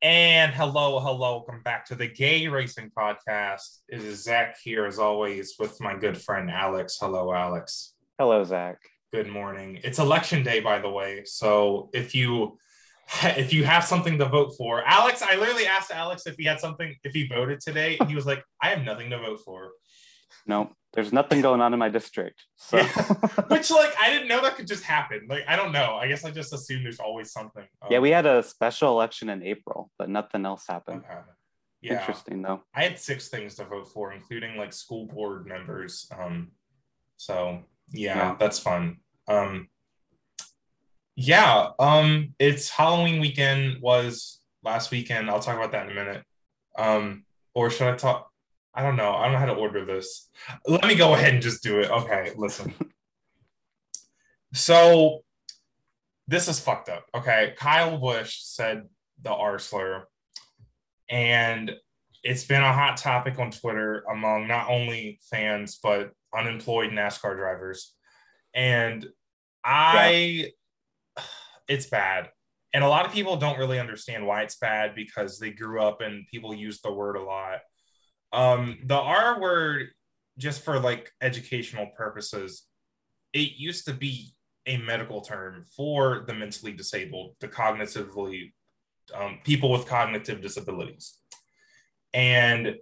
And hello, hello, welcome back to the Gay Racing Podcast. It is Zach here, as always, with my good friend Alex. Hello, Alex. Hello, Zach. Good morning. It's election day, by the way. So if you if you have something to vote for, Alex, I literally asked Alex if he had something if he voted today. He was like, "I have nothing to vote for." No, there's nothing going on in my district. So. Yeah. Which, like, I didn't know that could just happen. Like, I don't know. I guess I just assumed there's always something. Um, yeah, we had a special election in April, but nothing else happened. okay. Yeah. Interesting though. I had six things to vote for, including like school board members. Um, so yeah, Yeah. that's fun. Um, yeah, um, it's Halloween weekend was last weekend. I'll talk about that in a minute. Um, or should I talk? I don't know. I don't know how to order this. Let me go ahead and just do it. Okay, listen. so this is fucked up. Okay, Kyle Busch said the R slur, and it's been a hot topic on Twitter among not only fans but unemployed NASCAR drivers. And I, it's bad. And a lot of people don't really understand why it's bad because they grew up and people use the word a lot. Um, the R word, just for like educational purposes, it used to be a medical term for the mentally disabled, the cognitively, um, people with cognitive disabilities and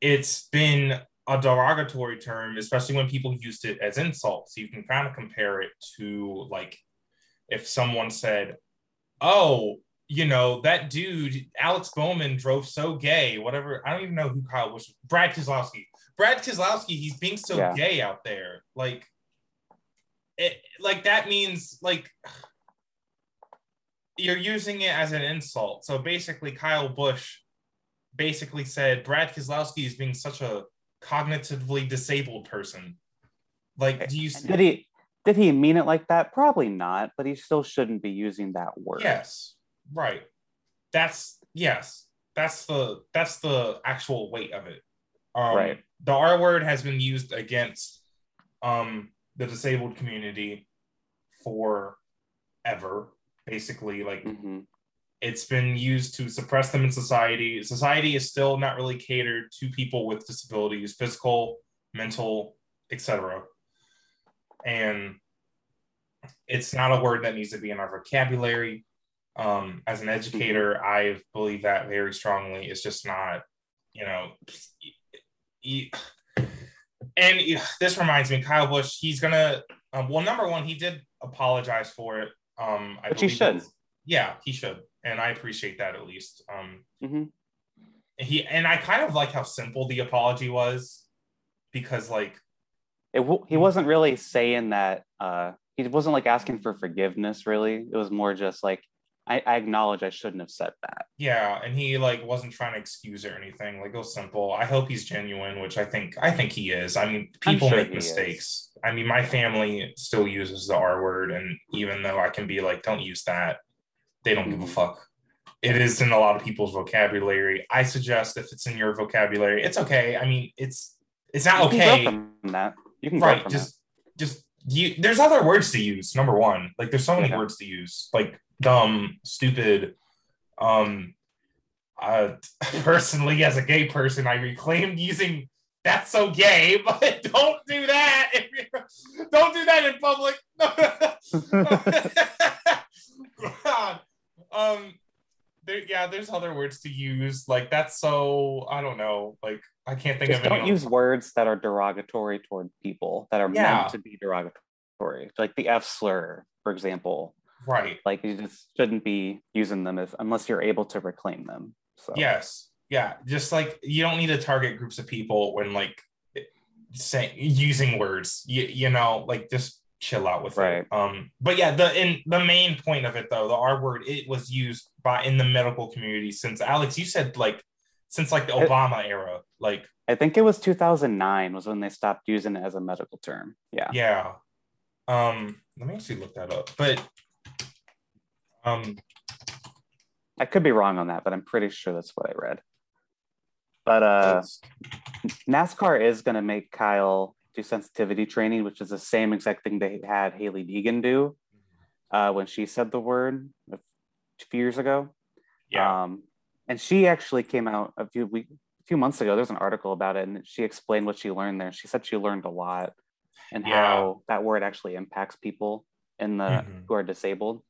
it's been a derogatory term, especially when people used it as insults. You can kind of compare it to like if someone said, "Oh, you know that dude Alex Bowman drove so gay." Whatever. I don't even know who Kyle was. Brad Keselowski. Brad Keselowski. He's being so Yeah. gay out there. Like, it like that means like you're using it as an insult. So basically, Kyle Busch basically said Brad Keselowski is being such a cognitively disabled person. Like, do you? Did he did he mean it like that? Probably not, but he still shouldn't be using that word. Yes, right. That's yes. That's the that's the actual weight of it. Um, Right. The R word has been used against um, the disabled community for ever. Basically, like Mhm. it's been used to suppress them in society. Society is still not really catered to people with disabilities, physical, mental, etc. And it's not a word that needs to be in our vocabulary. Um, as an educator, I believe that very strongly. It's just not, you know. And this reminds me, Kyle Busch. He's gonna. Um, well, number one, he did apologize for it. Um, I Which he should. Yeah, he should, and I appreciate that at least. Um, Mhm. he and I kind of like how simple the apology was, because like It, w- he wasn't really saying that. Uh, he wasn't like asking for forgiveness. Really, it was more just like I, I acknowledge I shouldn't have said that. yeah, and he like wasn't trying to excuse or anything. Like it was simple. I hope he's genuine, which I think I think he is. I mean, people sure make he is. mistakes. I mean, my family still uses the R word, and even though I can be like, don't use that, they don't give a Mhm. fuck. It is in a lot of people's vocabulary. I suggest if it's in your vocabulary, it's okay. I mean, it's it's not You can okay. from that. You can right just just you there's other words to use number one like there's so many Yeah. words to use like dumb stupid um uh personally as a gay person i reclaimed using that's so gay but don't do that if you're, don't do that in public God. um there, yeah there's other words to use like that's so i don't know like i can't think Just of don't use words that are derogatory toward people that are Yeah. meant to be derogatory, like the F slur, for example. Right Like you just shouldn't be using them if unless you're able to reclaim them. So Yes. Yeah. Just like you don't need to target groups of people when like saying using words. You, you know, like just chill out with Right. it. Um, but yeah, the in the main point of it though, the R word, it was used by in the medical community since Alex, you said like since like the It- Obama era. Like, I think it was 2009 was when they stopped using it as a medical term. Yeah. yeah. Um, let me actually look that up. But um I could be wrong on that, but I'm pretty sure that's what I read. But uh, NASCAR is going to make Kyle do sensitivity training, which is the same exact thing they had Hailie Deegan do uh, when she said the word a few years ago. yeah. Um, and she actually came out a few week, a few months ago. There's an article about it, and she explained what she learned there. She said she learned a lot, and Yeah. how that word actually impacts people in the Mhm. who are disabled.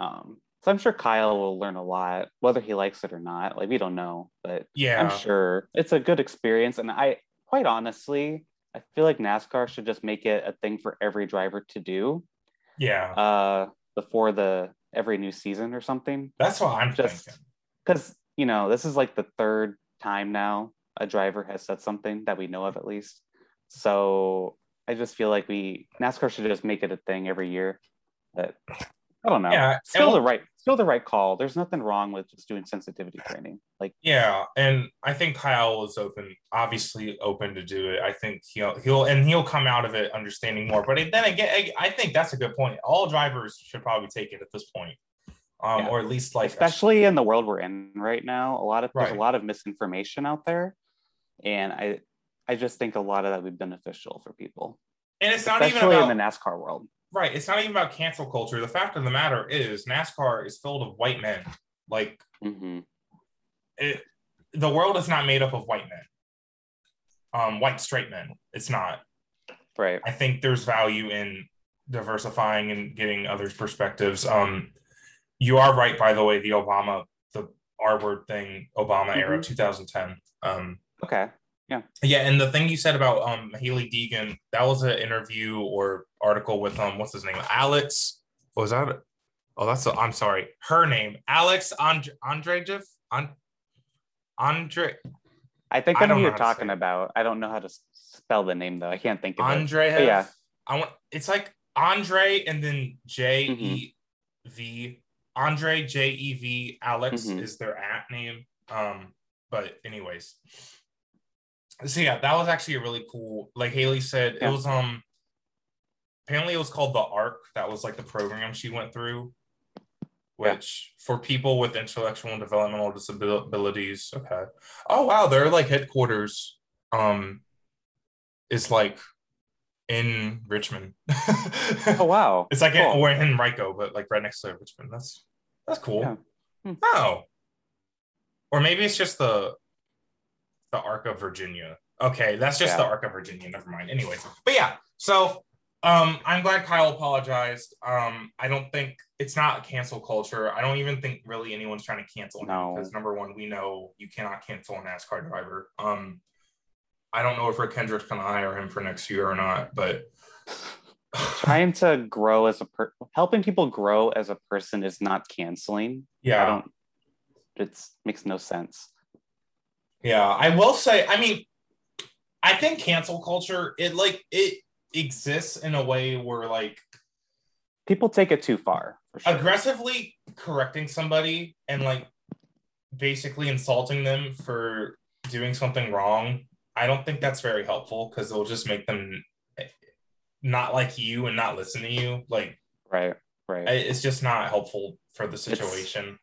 Um, so I'm sure Kyle will learn a lot, whether he likes it or not. Like we don't know, but Yeah. I'm sure it's a good experience. And I, quite honestly, I feel like NASCAR should just make it a thing for every driver to do Yeah. uh, before the every new season or something. That's what I'm just- thinking. Because you know this is like the third time now a driver has said something that we know of at least. So I just feel like we NASCAR should just make it a thing every year. But I don't know. Yeah, still the right, still the right call. There's nothing wrong with just doing sensitivity training. Like Yeah, and I think Kyle is open, obviously open to do it. I think he'll he'll and he'll come out of it understanding more. But then again, I- I think that's a good point. All drivers should probably take it at this point, um, Yeah. or at least like especially in the world we're in right now, a lot of there's a lot of misinformation out there, and I I just think a lot of that would be beneficial for people, and it's not even about in the NASCAR world. Right. It's not even about cancel culture. The fact of the matter is, NASCAR is filled of white men. Like hmm it, the world is not made up of white men, um, white straight men. It's not. Right. I think there's value in diversifying and getting others' perspectives. Um, you are right, by the way. The Obama, the R word thing, Obama era, 2010. Um, Okay. Yeah, Yeah, and the thing you said about um Hailie Deegan, that was an interview or article with um what's his name, Alex. What was that? Oh, that's i I'm sorry, her name, Alex And- Andrejev. An- Andre I think I I know who you're talking about. I don't know how to spell the name though. I can't think of it. Andrejev. Yeah. I want it's like Andre and then J E V. Mm-hmm. Andre J E V Alex Mhm. is their at name. Um, but anyways. So yeah, that was actually a really cool. Like Hailie said, Yeah. it was um apparently it was called the ARC. That was like the program she went through. Yeah. Which for people with intellectual and developmental disabilities, okay. Oh wow, their like headquarters um is like in Richmond. Oh wow. It's like Cool. in, or in Henrico, but like right next to Richmond. That's that's cool. Yeah. Oh. Or maybe it's just the the Arc of Virginia. Okay, that's just Yeah. the Arc of Virginia. Never mind. Anyways, but yeah. So um, I'm glad Kyle apologized. Um, I don't think it's not cancel culture. I don't even think really anyone's trying to cancel him No. because number one, we know you cannot cancel a NASCAR driver. Um, I don't know if Rick Hendricks can hire him for next year or not, but Trying to grow as a per helping people grow as a person is not canceling. yeah, I don't it's makes no sense. Yeah, I will say, I mean, I think cancel culture, it like it exists in a way where like People take it too far for sure. aggressively correcting somebody and like basically insulting them for doing something wrong. I don't think that's very helpful because it'll just make them not like you and not listen to you. Like Right. Right. It's just not helpful for the situation.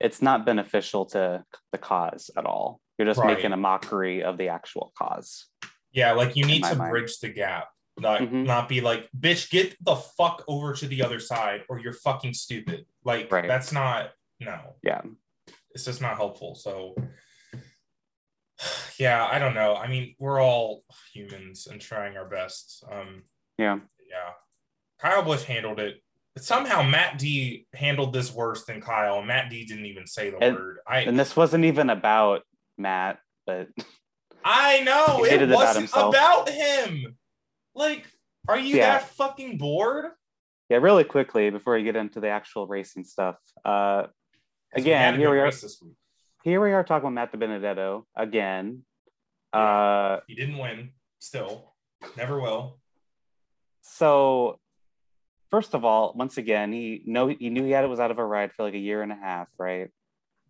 it's not beneficial to the cause at all. You're just Right. making a mockery of the actual cause. Yeah, like you need to mind. bridge the gap. Not Mhm. not be like, bitch, get the fuck over to the other side or you're fucking stupid. Like Right. that's not no. Yeah. It's just not helpful. So yeah, I don't know. I mean, we're all humans and trying our best. Um Yeah. yeah. Kyle Busch handled it. But somehow Matt D handled this worse than Kyle. and Matt D didn't even say the And- word. I And this wasn't even about Matt, but I know it about wasn't himself. about him. Like, are you Yeah. that fucking bored? yeah, really quickly before we get into the actual racing stuff. Uh we Again, a here we are. here we are talking about Matt DiBenedetto again. Yeah. Uh He didn't win. Still, never will. so first of all, once again, he know he knew he had it was out of a ride for like a year and a half, right?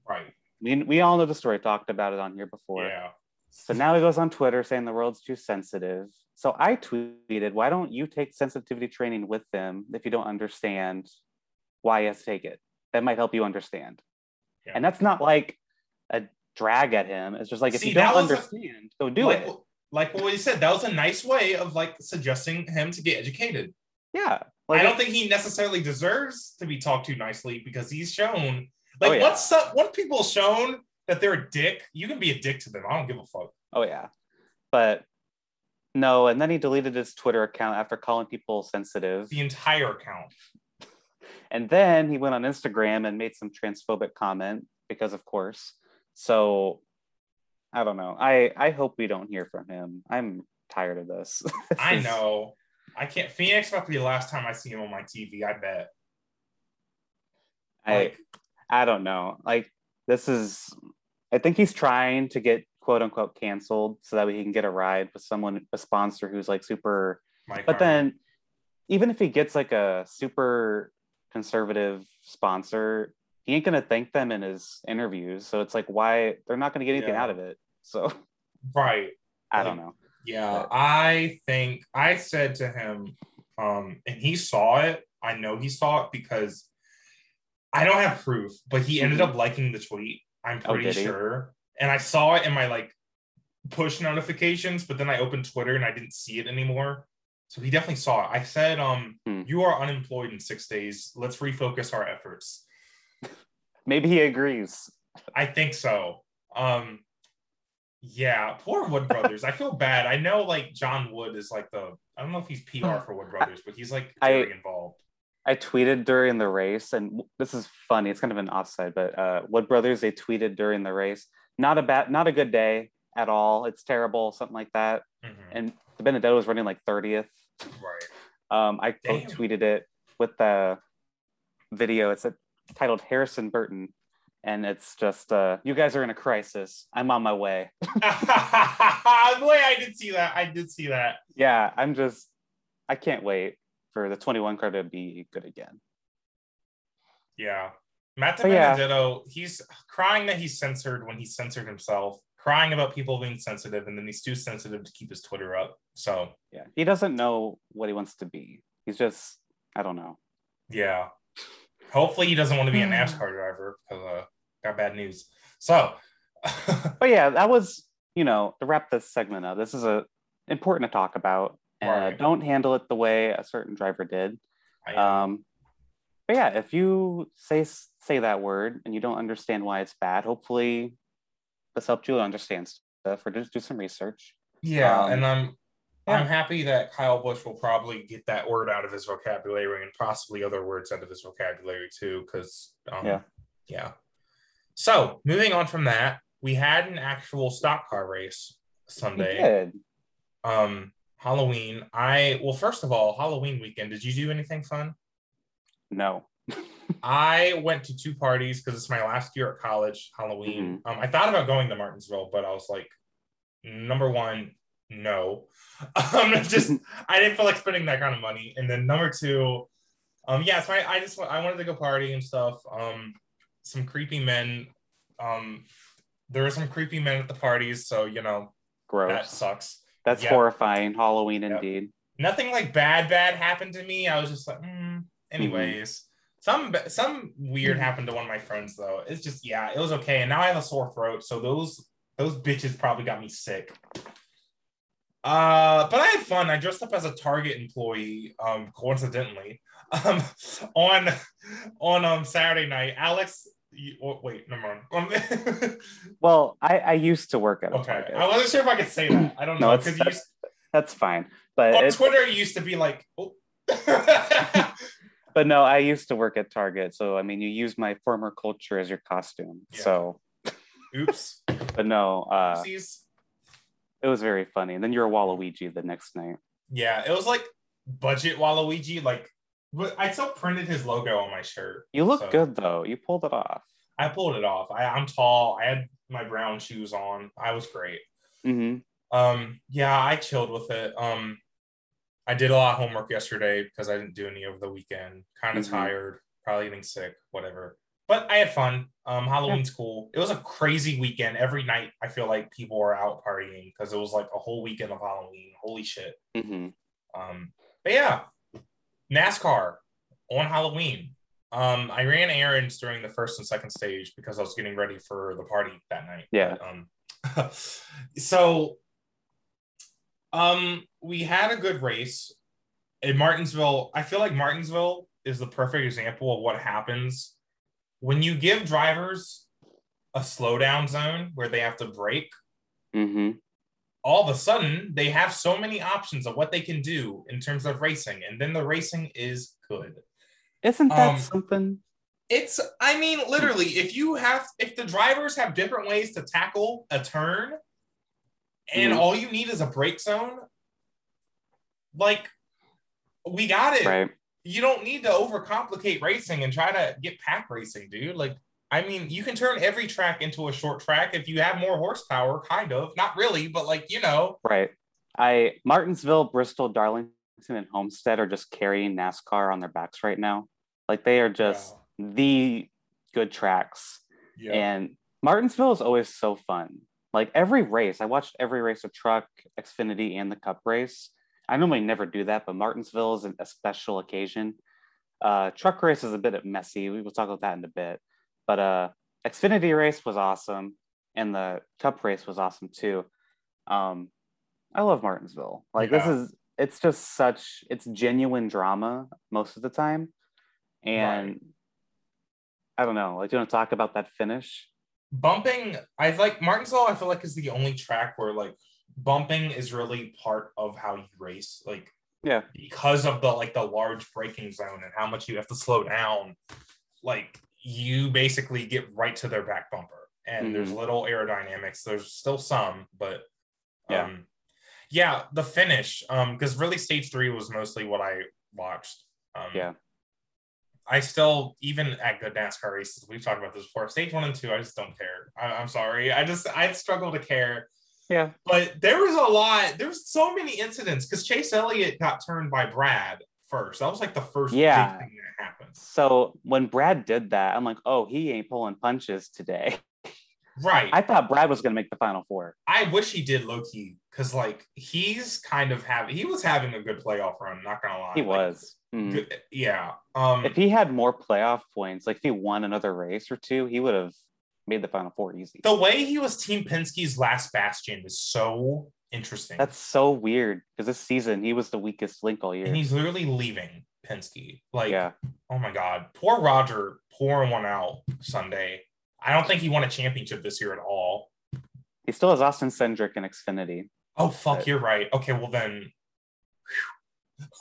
Right. We, we all know the story, talked about it on here before. Yeah. So now he goes on Twitter saying the world's too sensitive. So I tweeted, why don't you take sensitivity training with them if you don't understand why to take it? That might help you understand. Yeah. And that's not like a drag at him. It's just like if See, you don't was a- understand, go do like, it. Like what you said, that was a nice way of like suggesting him to get educated. Yeah. Like I don't think he necessarily deserves to be talked to nicely because he's shown. Oh, Like yeah. once some, once people shown that they're a dick, you can be a dick to them. I don't give a fuck. Oh yeah, but no. And then he deleted his Twitter account after calling people sensitive. The entire account. And then he went on Instagram and made some transphobic comment because, of course. So I don't know. I I hope we don't hear from him. I'm tired of this. This I know. I can't. Phoenix about to be the last time I see him on my TV. I bet. Like, I don't know. Like this is I think he's trying to get quote unquote canceled so that we can get a ride with someone a sponsor who's like super Mike but Harmon. then even if he gets like a super conservative sponsor, he ain't gonna thank them in his interviews. So it's like why they're not gonna get anything Yeah. out of it. So right. I don't know. Yeah, But- I think I said to him, um, and he saw it. I know he saw it because I don't have proof, but he ended up liking the tweet. I'm Oh, pretty he? sure. And I saw it in my like push notifications, but then I opened Twitter and I didn't see it anymore. So he definitely saw it. I said, um, Hmm. you are unemployed in six days. Let's refocus our efforts. Maybe he agrees. I think so. Um, yeah, poor Wood Brothers. I feel bad. I know like Jon Wood is like the I don't know if he's PR for Wood Brothers, but he's like I- very involved. I tweeted during the race, and this is funny. It's kind of an offside, but uh, Wood Brothers they tweeted during the race. Not a bad, not a good day at all. It's terrible, something like that. Mhm, And DiBenedetto was running like thirtieth. Right. Um, I Damn. tweeted it with the video. It's a, titled Harrison Burton, and it's just uh, you guys are in a crisis. I'm on my way. Boy, I did see that. I did see that. Yeah, I'm just I can't wait for the 21 car to be good again. Yeah. Matt But yeah. Benedetto, he's crying that he's censored when he censored himself, crying about people being sensitive, and then he's too sensitive to keep his Twitter up. So Yeah, he doesn't know what he wants to be. He's just I don't know. Yeah. Hopefully he doesn't want to be a Hmm. NASCAR driver because uh, got bad news. So, But yeah, that was you know to wrap this segment up. This is a important to talk about. Uh, Don't handle it the way a certain driver did. I, Um, but yeah, if you say say that word and you don't understand why it's bad, hopefully this helped you understand stuff or just do some research. yeah, um, and I'm yeah. I'm happy that Kyle Busch will probably get that word out of his vocabulary and possibly other words out of his vocabulary too, because um, Yeah. yeah. So moving on from that, we had an actual stock car race Sunday. did. Um, Halloween. I well, first of all, Halloween weekend. Did you do anything fun? No. I went to two parties because it's my last year at college, Halloween. Mm-hmm. Um, I thought about going to Martinsville, but I was like, number one, no. Um, just I didn't feel like spending that kind of money. And then number two, um, yeah, so I, I just I wanted to go party and stuff. Um, some creepy men. Um, there were some creepy men at the parties, so you know gross. that sucks. That's yeah. horrifying. Halloween Yep. indeed. nothing like bad bad happened to me i was just like mm. anyways some some weird Mhm. happened to one of my friends though it's just yeah it was okay and now i have a sore throat so those those bitches probably got me sick uh but i had fun i dressed up as a target employee um coincidentally um on on um saturday night alex you, oh, wait never mind Well, I, I used to work at a okay Target. i wasn't sure if i could say that i don't No, know you used That's fine. But on it, Twitter, you used to be like, oh. but no, I used to work at Target. So I mean you use my former culture as your costume. Yeah. So oops, but no, uh oopsies. it was very funny. And then you're a Waluigi the next night. Yeah, it was like budget Waluigi. Like, but I still printed his logo on my shirt. You look So- good though. You pulled it off. I pulled it off. I, I'm tall. I had my brown shoes on. I was great. hmm Um, yeah, I chilled with it. Um, I did a lot of homework yesterday because I didn't do any over the weekend. Kind of Mhm. tired, probably getting sick, whatever. But I had fun. Um, Halloween's cool. It was a crazy weekend. Every night, I feel like people were out partying because it was like a whole weekend of Halloween. Holy shit. hmm Um, but yeah, NASCAR on Halloween. Um, I ran errands during the first and second stage because I was getting ready for the party that night. Yeah. Um, so, um, we had a good race in Martinsville. I feel like Martinsville is the perfect example of what happens when you give drivers a slowdown zone where they have to brake, hmm all of a sudden they have so many options of what they can do in terms of racing, and then the racing is good. Isn't that Um, something? It's, I mean, literally, if you have, if the drivers have different ways to tackle a turn, and Mhm. all you need is a brake zone, like we got it. Right. You don't need to overcomplicate racing and try to get pack racing, dude. Like, I mean, you can turn every track into a short track if you have more horsepower, kind of. Not really, but like, you know, Right. I Martinsville, Bristol, Darlington, and Homestead are just carrying NASCAR on their backs right now. Like they are just the good tracks. yeah. And Martinsville is always so fun. Like every race, I watched every race of truck, Xfinity, and the Cup race. I normally never do that, but Martinsville is an- a special occasion. Uh, truck race is a bit messy. We will talk about that in a bit. But uh, Xfinity race was awesome, and the Cup race was awesome too. Um, I love Martinsville. Like this is it's just such it's genuine drama most of the time, and Right. I don't know. Like, do you want to talk about that finish? bumping i like martinsville i feel like is the only track where like bumping is really part of how you race like Yeah. because of the like the large braking zone and how much you have to slow down like you basically get right to their back bumper and there's little aerodynamics there's still some but Yeah. um yeah the finish um because really stage three was mostly what i watched um Yeah. I still, even at good NASCAR races, we've talked about this before. Stage one and two, I just don't care. I, I'm sorry. I just, I struggle to care. Yeah. But there was a lot. There's so many incidents because Chase Elliott got turned by Brad first. That was like the first Yeah. big thing that happened. So when Brad did that, I'm like, oh, he ain't pulling punches today. Right. I thought Brad was gonna make the final four. I wish he did low key because like he's kind of having, he was having a good playoff run. Not gonna lie. He Like, was. Mhm. good- yeah. Um. If he had more playoff points, like if he won another race or two, he would have made the final four easy. the way he was Team Penske's last bastion is so interesting. That's so weird because this season he was the weakest link all year. and he's literally leaving Penske. Like, yeah, oh my god, poor Roger pouring one out Sunday. I don't think he won a championship this year at all. he still has Austin Cindric and Xfinity. Oh fuck, Right. you're right. Okay, well then.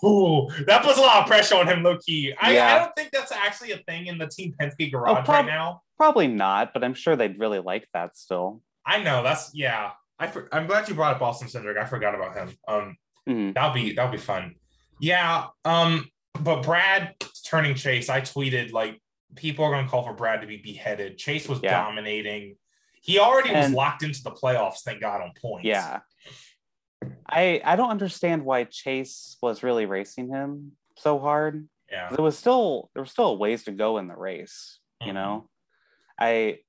Ooh, that puts a lot of pressure on him, low key. I, I don't think that's actually a thing in the Team Penske garage Oh, prob- right now. Probably not, but I'm sure they'd really like that still. I know that's yeah. I for, I'm glad you brought up Austin Cindric. I forgot about him. Um, Mhm. That'll be that'll be fun. Yeah. Um, but Brad turning Chase, I tweeted like people are gonna call for Brad to be beheaded. Chase was Yeah. dominating. He already was locked into the playoffs, thank God, on points. Yeah. I I don't understand why Chase was really racing him so hard. Yeah. There was still there was still a ways to go in the race, you Mhm. know. I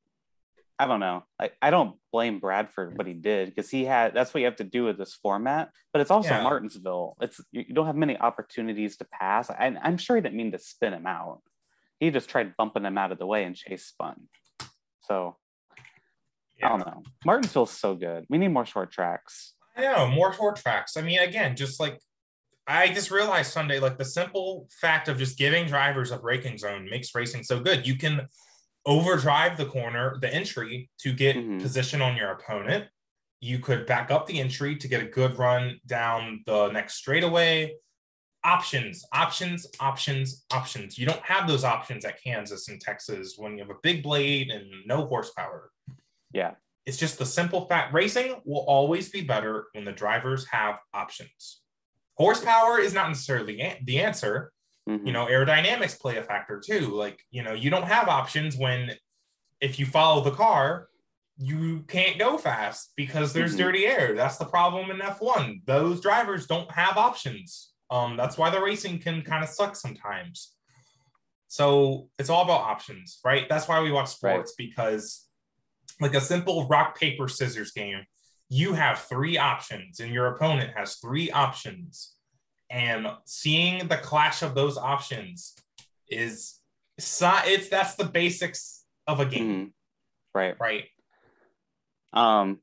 I don't know. I, I don't blame Brad for what he did because he had that's what you have to do with this format. But it's also Yeah. Martinsville. It's you, don't have many opportunities to pass. And I'm sure he didn't mean to spin him out. He just tried bumping him out of the way and Chase spun. So I don't know. Martinsville's so good. We need more short tracks. I know more short tracks. I mean, again, just like I just realized Sunday, like the simple fact of just giving drivers a braking zone makes racing so good. You can overdrive the corner, the entry to get Mhm. position on your opponent. You could back up the entry to get a good run down the next straightaway. Options, options, options, options. You don't have those options at Kansas and Texas when you have a big blade and no horsepower. Yeah. It's just the simple fact racing will always be better when the drivers have options. Horsepower is not necessarily the answer. Mhm. You know, aerodynamics play a factor too. Like, you know, you don't have options when if you follow the car, you can't go fast because there's Mhm. dirty air. That's the problem in F1. Those drivers don't have options. Um, that's why the racing can kind of suck sometimes. So it's all about options, right? That's why we watch sports because, like a simple rock, paper, scissors game, you have three options and your opponent has three options. And seeing the clash of those options is it's that's the basics of a game, Mhm. Right. right? Um,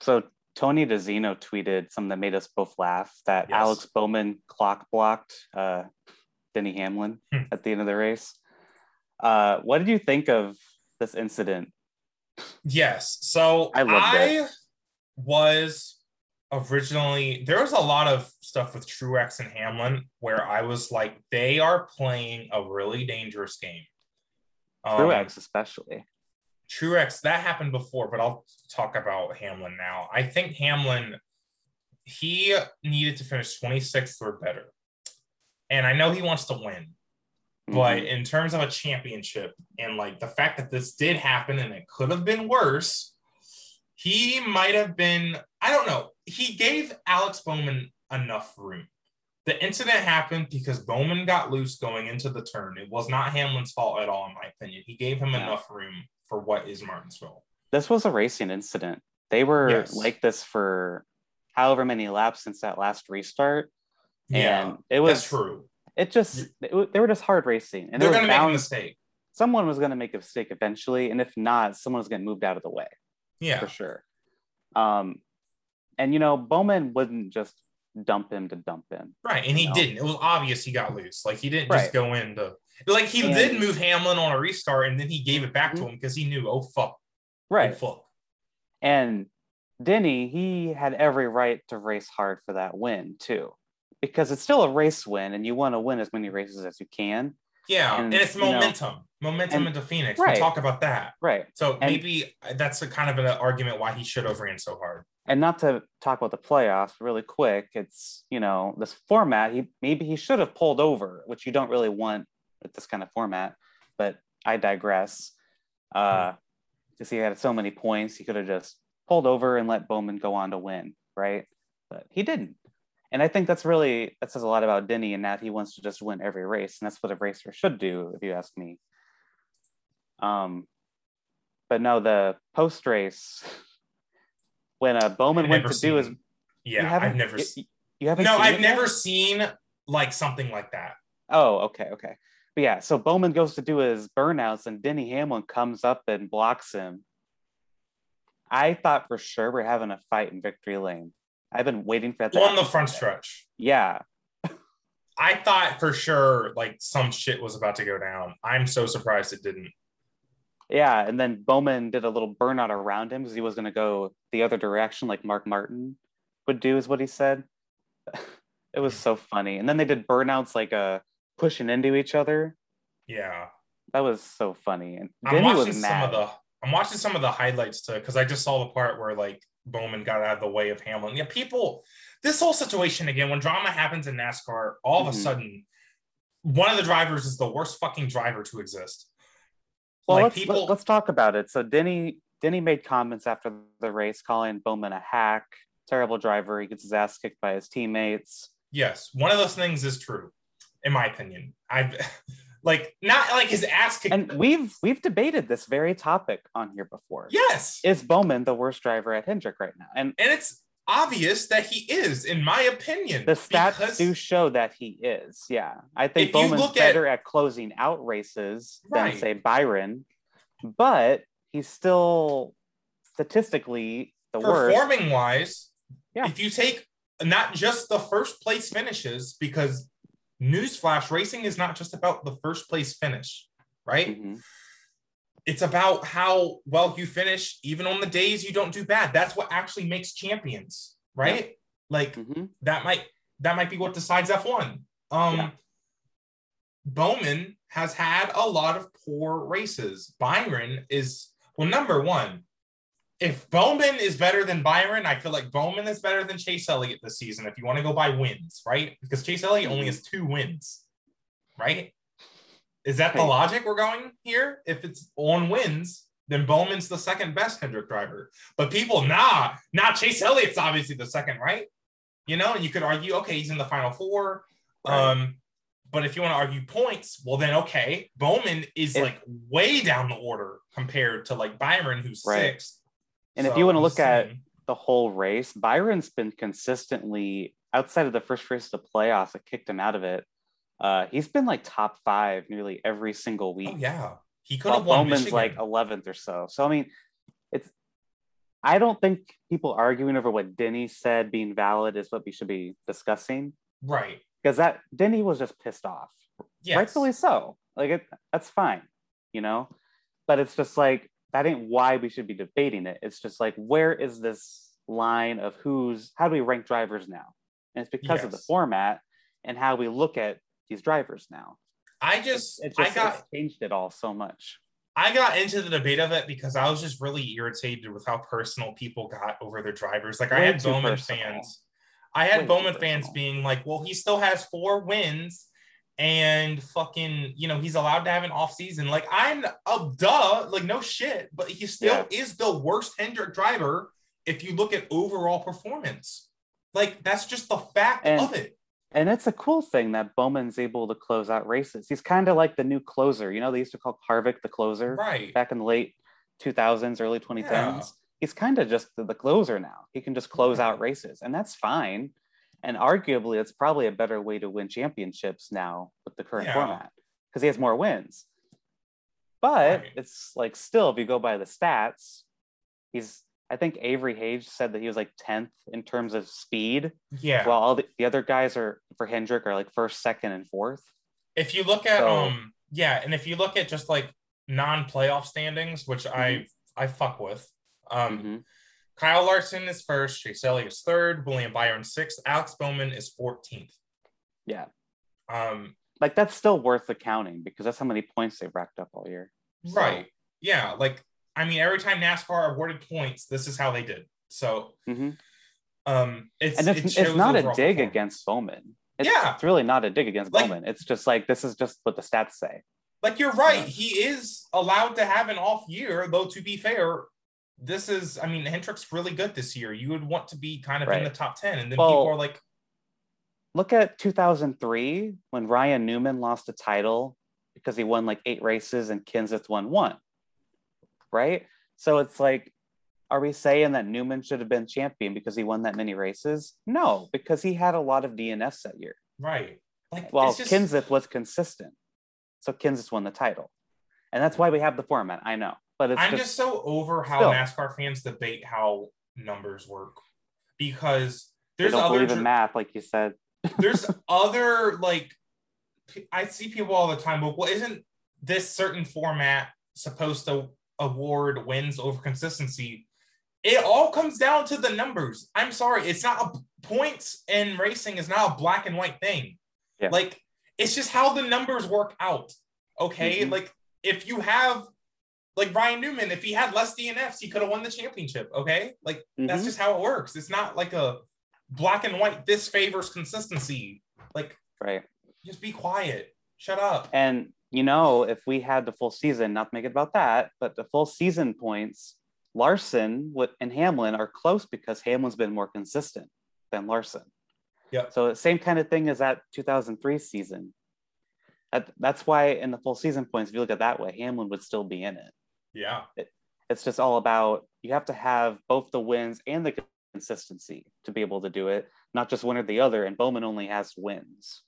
so Tony DiZinno tweeted something that made us both laugh that Yes. Alex Bowman clock blocked uh, Denny Hamlin Hmm. at the end of the race. Uh, what did you think of this incident? Yes. So I I, it. was originally there was a lot of stuff with Truex and Hamlin where I was like, they are playing a really dangerous game. Um, Truex, especially. Truex, that happened before, but I'll talk about Hamlin now. I think Hamlin, he needed to finish 26th or better. And I know he wants to win, but Mhm. in terms of a championship and like the fact that this did happen and it could have been worse, he might have been, I don't know, he gave Alex Bowman enough room. The incident happened because Bowman got loose going into the turn. It was not Hamlin's fault at all, in my opinion. He gave him No. enough room for what is Martinsville. this was a racing incident. They were Yes. like this for however many laps since that last restart. Yeah, and it was that's true. it just it, they were just hard racing and They're going to make a mistake. someone was going to make a mistake eventually and if not someone was getting moved out of the way Yeah, for sure um and you know bowman wouldn't just dump him to dump him right. And he No. didn't. It was obvious he got loose. Like he didn't Right. just go into like he And- did move Hamlin on a restart, and then he gave it back to Mhm. him because he knew, oh fuck, oh, right fuck. and denny he had every right to race hard for that win too because it's still a race win and you want to win as many races as you can Yeah, And, and, it's you know, momentum, momentum and- into Phoenix. right. We talk about that. right So And- maybe that's a kind of an argument why he should have ran so hard. and not to talk about the playoffs really quick it's you know this format he maybe he should have pulled over which you don't really want with this kind of format but i digress uh because he had so many points he could have just pulled over and let bowman go on to win right but he didn't and i think that's really that says a lot about denny and that he wants to just win every race and that's what a racer should do if you ask me um but no the post race when uh, Bowman went never to do his Yeah, I've never. you, se- you haven't no, seen I've it yet? never seen like something like that. oh okay okay but yeah so Bowman goes to do his burnouts and Denny Hamlin comes up and blocks him I thought for sure we're having a fight in victory lane I've been waiting for that on the front stretch. yeah I thought for sure like some shit was about to go down. I'm so surprised it didn't. yeah and then Bowman did a little burnout around him because he was going to go the other direction like Mark Martin would do is what he said it was so funny and then they did burnouts like uh pushing into each other Yeah, that was so funny and I'm Denny watching some of the. I'm watching some of the highlights too because I just saw the part where like Bowman got out of the way of Hamlin. Yeah, people. This whole situation again, when drama happens in NASCAR, all of a Mhm. sudden, one of the drivers is the worst fucking driver to exist. Well, like let's people, let, us talk about it. So Denny Denny made comments after the race calling Bowman a hack, terrible driver. He gets his ass kicked by his teammates. yes, one of those things is true, in my opinion. I've like not like his ass kicked. And we've we've debated this very topic on here before. yes, Is Bowman the worst driver at Hendrick right now? And and it's obvious that he is, in my opinion. the stats do show that he is. Yeah, I think Bowman's look at- better at, closing out races than say Byron, but he's still statistically the worst. performing wise, Yeah. if you take not just the first place finishes, because newsflash racing is not just about the first place finish, right? Mhm. It's about how well you finish, even on the days you don't do bad. That's what actually makes champions, right? Like Mhm. that might that might be what decides F1. Um Yeah. Bowman has had a lot of poor races. Byron is well, number one, if Bowman is better than Byron, I feel like Bowman is better than Chase Elliott this season. If you want to go by wins, right? Because Chase Elliott only has two wins, right? Is that the logic we're going here? If it's on wins, then Bowman's the second best Hendrick driver. But people, nah, nah, Chase Elliott's obviously the second, right? You know, and you could argue, okay, he's in the final four. Right. Um, but if you want to argue points, well, then okay, Bowman is If- like way down the order compared to like Byron, who's Right. sixth. And if you want to look just at the whole race, Byron's been consistently outside of the first race of the playoffs that kicked him out of it. Uh, he's been like top five nearly every single week. oh yeah, he could have won. Bowman's Michigan. like 11th or so. So I mean, it's. I don't think people arguing over what Denny said being valid is what we should be discussing right. because that Denny was just pissed off, Yes. rightfully so. Like it, that's fine, you know. But it's just like that ain't why we should be debating it. It's just like where is this line of who's how do we rank drivers now? And it's because yes. of the format and how we look at these drivers now. I just, it, it just I got changed it all so much. I got into the debate of it because I was just really irritated with how personal people got over their drivers. Like Way I had Bowman personal. fans. I had Way Bowman fans being like, well, he still has four wins and fucking, you know, he's allowed to have an off season. Like I'm a duh, like no shit, but he still yeah. is the worst Hendrick driver if you look at overall performance. Like that's just the fact and, of it. And it's a cool thing that Bowman's able to close out races. He's kind of like the new closer. You know, they used to call Harvick the closer right. back in the late 2000s, early 2010s. Yeah. He's kind of just the, the, closer now. He can just close yeah. out mm-hmm. races, and that's fine. And arguably, it's probably a better way to win championships now with the current yeah. format because he has more wins. But right. it's like still, if you go by the stats, he's I think Avery Hage said that he was like 10th in terms of speed. Yeah. While all the, the other guys are for Hendrick are like first, second, and fourth. If you look at so, um yeah, and if you look at just like non-playoff standings, which mm-hmm. I I fuck with. Um mm-hmm. Kyle Larson is first, Chase Elliott is third, William Byron sixth, Alex Bowman is 14th. Yeah. Um like that's still worth accounting because that's how many points they've racked up all year. So, right. Yeah. Like I mean, every time NASCAR awarded points, this is how they did. So, mm-hmm. um, it's and it's, it it's not a dig against Bowman. It's, yeah, it's really not a dig against like, Bowman. It's just like this is just what the stats say. Like you're right, he is allowed to have an off year, though. To be fair, this is, I mean, Hendrick's really good this year. You would want to be kind of right. in the top ten, and then well, people are like, look at 2003 when Ryan Newman lost a title because he won like eight races and Kenseth won one right? So it's like, are we saying that Newman should have been champion because he won that many races? No, because he had a lot of DNS that year. Right. Like, well, just... Kenseth was consistent. So Kenseth won the title. And that's why we have the format. I know. But it's I'm just, just so over how still. NASCAR fans debate how numbers work because there's they don't other believe in math, like you said. there's other like I see people all the time, but well, isn't this certain format supposed to award wins over consistency, it all comes down to the numbers. I'm sorry, it's not a points in racing is not a black and white thing. Yeah. Like it's just how the numbers work out. Okay, mm-hmm. like if you have like Ryan Newman, if he had less DNFs, he could have won the championship. Okay, like mm-hmm. that's just how it works. It's not like a black and white. This favors consistency. Like right. Just be quiet. Shut up. And you know, if we had the full season, not to make it about that, but the full season points, Larson and Hamlin are close because Hamlin's been more consistent than Larson. Yeah. So the same kind of thing as that 2003 season. that's why in the full season points, if you look at that way, Hamlin would still be in it. Yeah. It, it's just all about you have to have both the wins and the consistency to be able to do it, not just one or the other. And Bowman only has wins,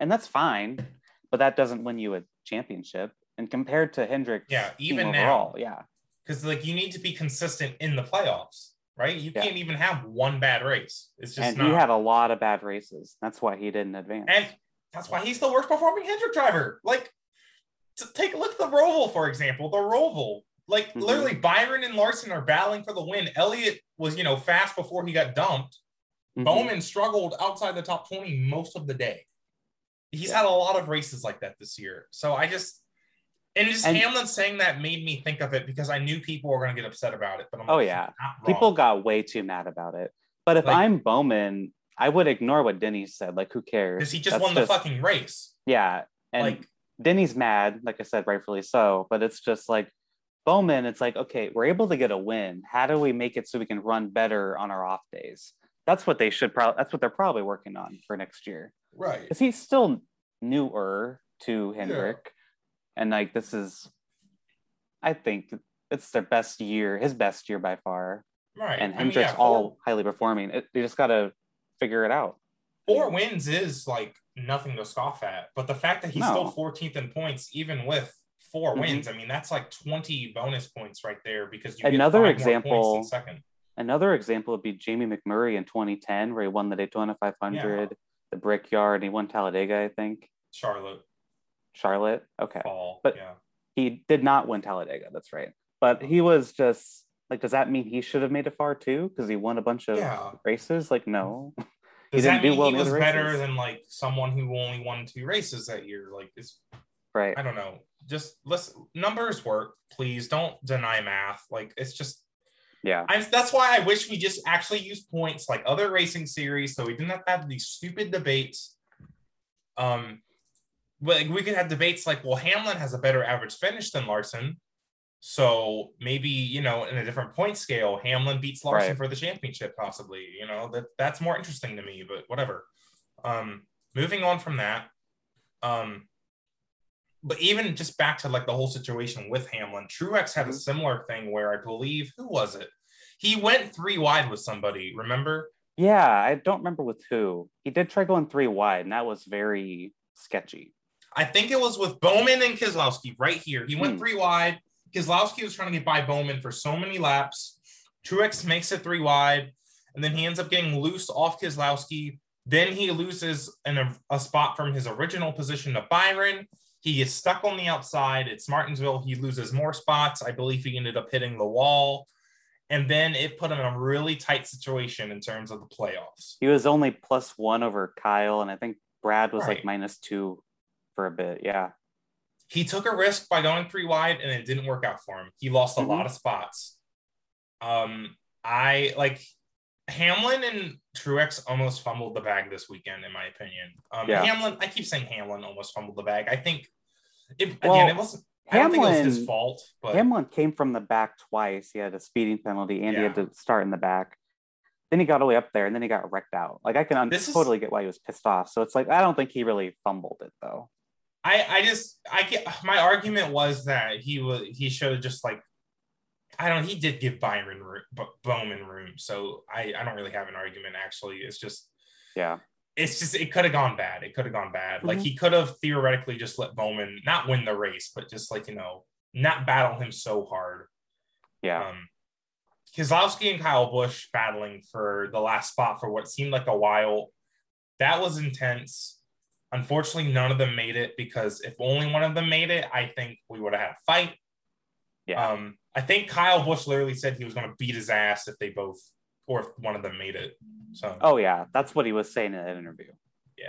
and that's fine but that doesn't win you a championship. And compared to Hendrick, yeah, even overall, now, yeah, because like you need to be consistent in the playoffs, right? You yeah. can't even have one bad race. It's just and not... he had a lot of bad races. That's why he didn't advance, and that's why he's the worst performing Hendrick driver. Like, take a look at the Roval, for example. The Roval, like mm-hmm. literally, Byron and Larson are battling for the win. Elliott was, you know, fast before he got dumped. Mm-hmm. Bowman struggled outside the top 20 most of the day. He's had a lot of races like that this year. So I just and just and, Hamlin saying that made me think of it because I knew people were going to get upset about it. But I'm oh yeah, people got way too mad about it. But if like, I'm Bowman, I would ignore what Denny said. Like, who cares? Because he just That's won the just, fucking race. Yeah, and like Denny's mad, like I said, rightfully so. But it's just like Bowman. It's like okay, we're able to get a win. How do we make it so we can run better on our off days? That's what they should probably. That's what they're probably working on for next year. Right. Because he's still newer to Hendrick. Yeah. And like this is I think it's their best year, his best year by far. Right. And Hendrick's I mean, yeah, all highly performing. It, you just gotta figure it out. Four wins is like nothing to scoff at. But the fact that he's no. still 14th in points, even with 4 mm-hmm. wins, I mean that's like 20 bonus points right there because you another example second. Another example would be Jamie McMurray in 2010, where he won the Daytona 500 the Brickyard. He won Talladega, I think. Charlotte. Charlotte. Okay. Fall. But yeah. he did not win Talladega. That's right. But he was just like, does that mean he should have made a far too? Because he won a bunch of Yeah. races? Like, no. Does didn't that do well he was better than like someone who only won two races that year? Like it's Right. I don't know. Just let's numbers work. Please don't deny math. Like it's just Yeah. I, that's why I wish we just actually used points like other racing series, so we didn't have to have these stupid debates. Um, but like, we could have debates like, well, Hamlin has a better average finish than Larson, so maybe you know, in a different point scale, Hamlin beats Larson Right. for the championship, possibly. You know, that that's more interesting to me. But whatever. Um, moving on from that. Um, but even just back to like the whole situation with Hamlin, Truex had a Mhm. similar thing where I believe who was it? He went three wide with somebody. Remember? Yeah. I don't remember with who. He did try going three wide, and that was very sketchy. I think it was with Bowman and Keselowski right here. He went Hmm. three wide. Keselowski was trying to get by Bowman for so many laps. Truex makes it three wide, and then he ends up getting loose off Keselowski. Then he loses in a, a spot from his original position to Byron. He gets stuck on the outside. It's Martinsville. He loses more spots. I believe he ended up hitting the wall. And then it put him in a really tight situation in terms of the playoffs. He was only plus one over Kyle, and I think Brad was Right. like minus two for a bit. Yeah. He took a risk by going three wide and it didn't work out for him. He lost a Mhm. lot of spots. Um, I like Hamlin and Truex almost fumbled the bag this weekend, in my opinion. Um, Yeah. Hamlin, I keep saying Hamlin almost fumbled the bag. I think if Well, again, it wasn't. I don't think it was his fault, but Hamlin came from the back twice. He had a speeding penalty and he had to start in the back. Then he got all the way up there and then he got wrecked out. Like I can un- This is- totally get why he was pissed off. So it's like I don't think he really fumbled it though. I, I just I get my argument was that he was he should have just like I don't he did give Byron room, Bowman room, so I I don't really have an argument actually. It's just Yeah. it's just it could have gone bad. It could have gone bad. Like Mhm. he could have theoretically just let Bowman not win the race, but just like you know not battle him so hard. Yeah. Um, Keselowski and Kyle Busch battling for the last spot for what seemed like a while. That was intense. Unfortunately, none of them made it because if only one of them made it, I think we would have had a fight. Yeah. Um, I think Kyle Busch literally said he was going to beat his ass if they both, or if one of them made it. So, oh yeah. That's what he was saying in that interview. yeah.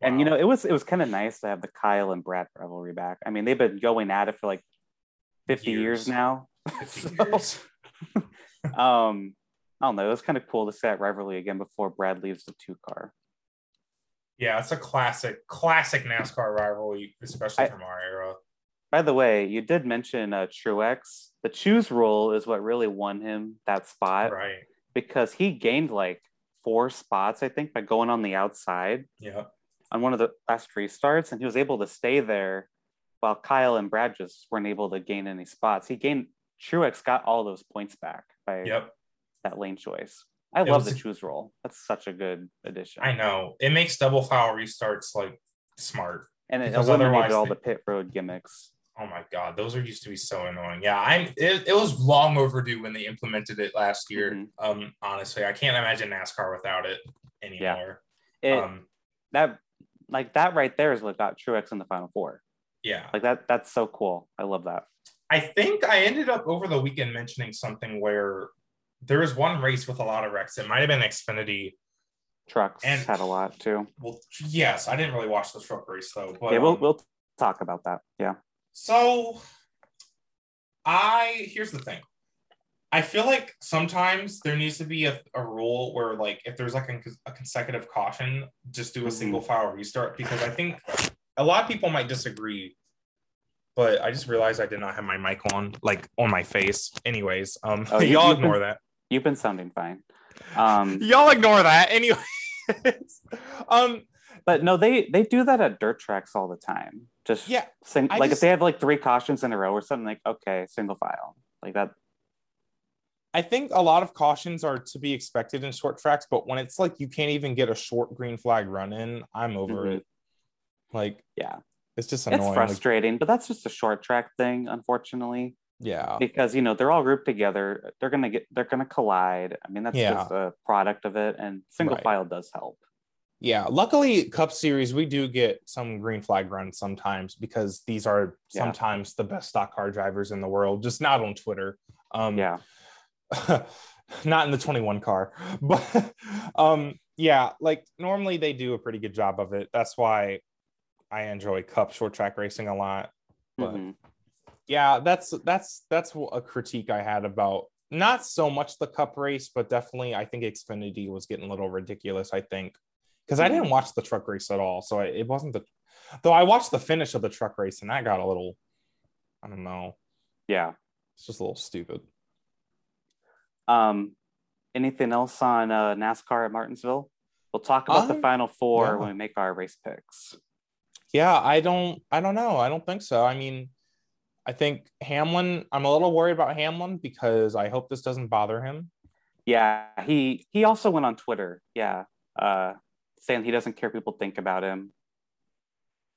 And you know, it was it was kind of nice to have the Kyle and Brad rivalry back. I mean, they've been going at it for like 50 years, Years. now. 50 So, years. um, I don't know. It was kind of cool to see that rivalry again before Brad leaves the two car. Yeah, it's a classic, classic NASCAR rivalry, especially I- from our era. By the way, you did mention uh, Truex. The choose rule is what really won him that spot Right. because he gained like four spots, I think, by going on the outside Yeah. on one of the last restarts, and he was able to stay there while Kyle and Brad just weren't able to gain any spots. He gained Truex got all those points back by Yep. that lane choice. I It love was the choose rule. That's such a good addition. I know. It makes double file restarts like smart. and it eliminated all they- the pit road gimmicks. Oh my god, those are used to be so annoying. Yeah, I'm. It, it was long overdue when they implemented it last year. Mhm. Um, honestly, I can't imagine NASCAR without it anymore. It, Um, that like that right there is what got Truex in the final four. yeah, Like that that's so cool. I love that. I think I ended up over the weekend mentioning something where there was one race with a lot of wrecks. It might have been Xfinity. Trucks And- had a lot too. Well, yes, I didn't really watch the truck race though. But yeah, we'll um, we'll talk about that. Yeah. So I here's the thing. I feel like sometimes there needs to be a, a rule where like if there's like a, a consecutive caution, just do a Mhm. single file restart because I think a lot of people might disagree. But I just realized I did not have my mic on, like on my face. Anyways, um, Oh, y'all been- ignore that. You've been sounding fine. Um Y'all ignore that. Anyways, um, but no, they they do that at dirt tracks all the time. Just yeah, sing, like just- if they have like three cautions in a row or something like okay, single file. Like that I think a lot of cautions are to be expected in short tracks, but when it's like you can't even get a short green flag run in, I'm over Mhm. it. Like, yeah. it's just annoying. It's Like, frustrating, but that's just a short track thing, unfortunately. Yeah, because you know they're all grouped together they're gonna get they're gonna collide i mean that's Yeah. just a product of it and single Right. file does help Yeah, luckily, Cup Series we do get some green flag runs sometimes because these are Yeah. sometimes the best stock car drivers in the world, just not on Twitter. Um, Yeah. not in the 21 car, but um, yeah, like normally they do a pretty good job of it. That's why I enjoy Cup short track racing a lot. But Mhm. Yeah, that's that's that's a critique I had about not so much the Cup race, but definitely I think Xfinity was getting a little ridiculous. I think because I didn't watch the truck race at all, so it wasn't the though I watched the finish of the truck race and that got a little I don't know, Yeah. it's just a little stupid. Um, anything else on uh, NASCAR at Martinsville? We'll talk about the final four yeah. when we make our race picks. Yeah, I don't I don't know. I don't think so. I mean, I think Hamlin, I'm a little worried about Hamlin because I hope this doesn't bother him. Yeah, he he also went on Twitter. Yeah, uh, saying he doesn't care people think about him.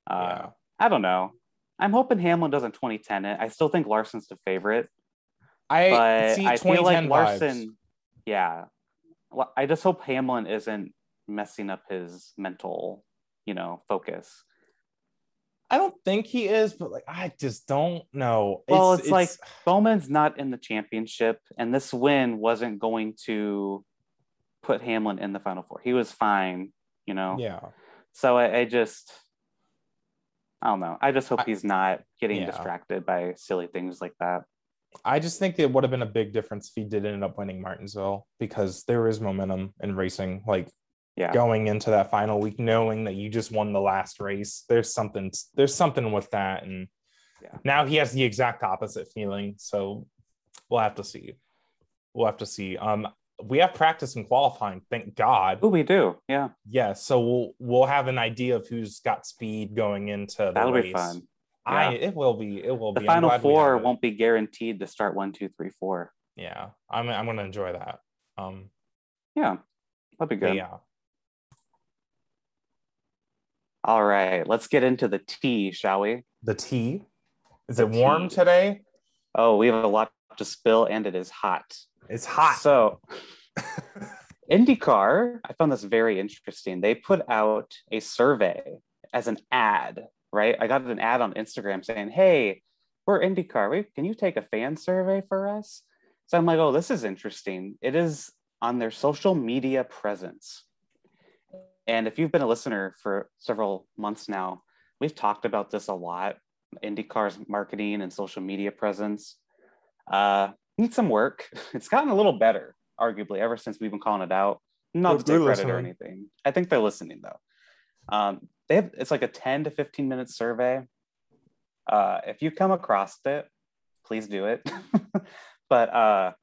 Uh, Yeah. I don't know. I'm hoping Hamlin doesn't 2010 it. I still think Larson's the favorite, I but see I feel like 2010 Larson. vibes. Yeah, Well, I just hope Hamlin isn't messing up his mental, you know, focus. I don't think he is, but like I just don't know. Well, it's, like Bowman's not in the championship, and this win wasn't going to put Hamlin in the final four. He was fine, you know. yeah. So I, I just, I don't know. I just hope I- he's not getting Yeah. distracted by silly things like that. I just think it would have been a big difference if he did end up winning Martinsville because there is momentum in racing. Like Yeah. going into that final week, knowing that you just won the last race, there's something there's something with that. And Yeah. now he has the exact opposite feeling. So we'll have to see. We'll have to see. Um, we have practice and qualifying, thank God. Oh, we do. Yeah, Yeah, so we'll we'll have an idea of who's got speed going into the that'll race. be fun. I it will be. It will The be. I'm final four won't be guaranteed to start one, two, three, four. Yeah, I'm I'm gonna enjoy that. Um, Yeah, that'd be good. yeah. All right, let's get into the tea, shall we? The tea. Is The it warm tea. today? Oh, we have a lot to spill, and it is hot. It's hot. So, IndyCar, I found this very interesting. They put out a survey as an ad, right? I got an ad on Instagram saying, "Hey, we're IndyCar. We, can you take a fan survey for us?" So I'm like, "Oh, this is interesting." It is on their social media presence. And if you've been a listener for several months now, we've talked about this a lot. IndyCar's marketing and social media presence uh, needs some work. It's gotten a little better, arguably, ever since we've been calling it out. Not to take credit or anything. I think they're listening though. Um, they have it's like a 10 to 15 minute survey. Uh, if you come across it, please do it. but uh,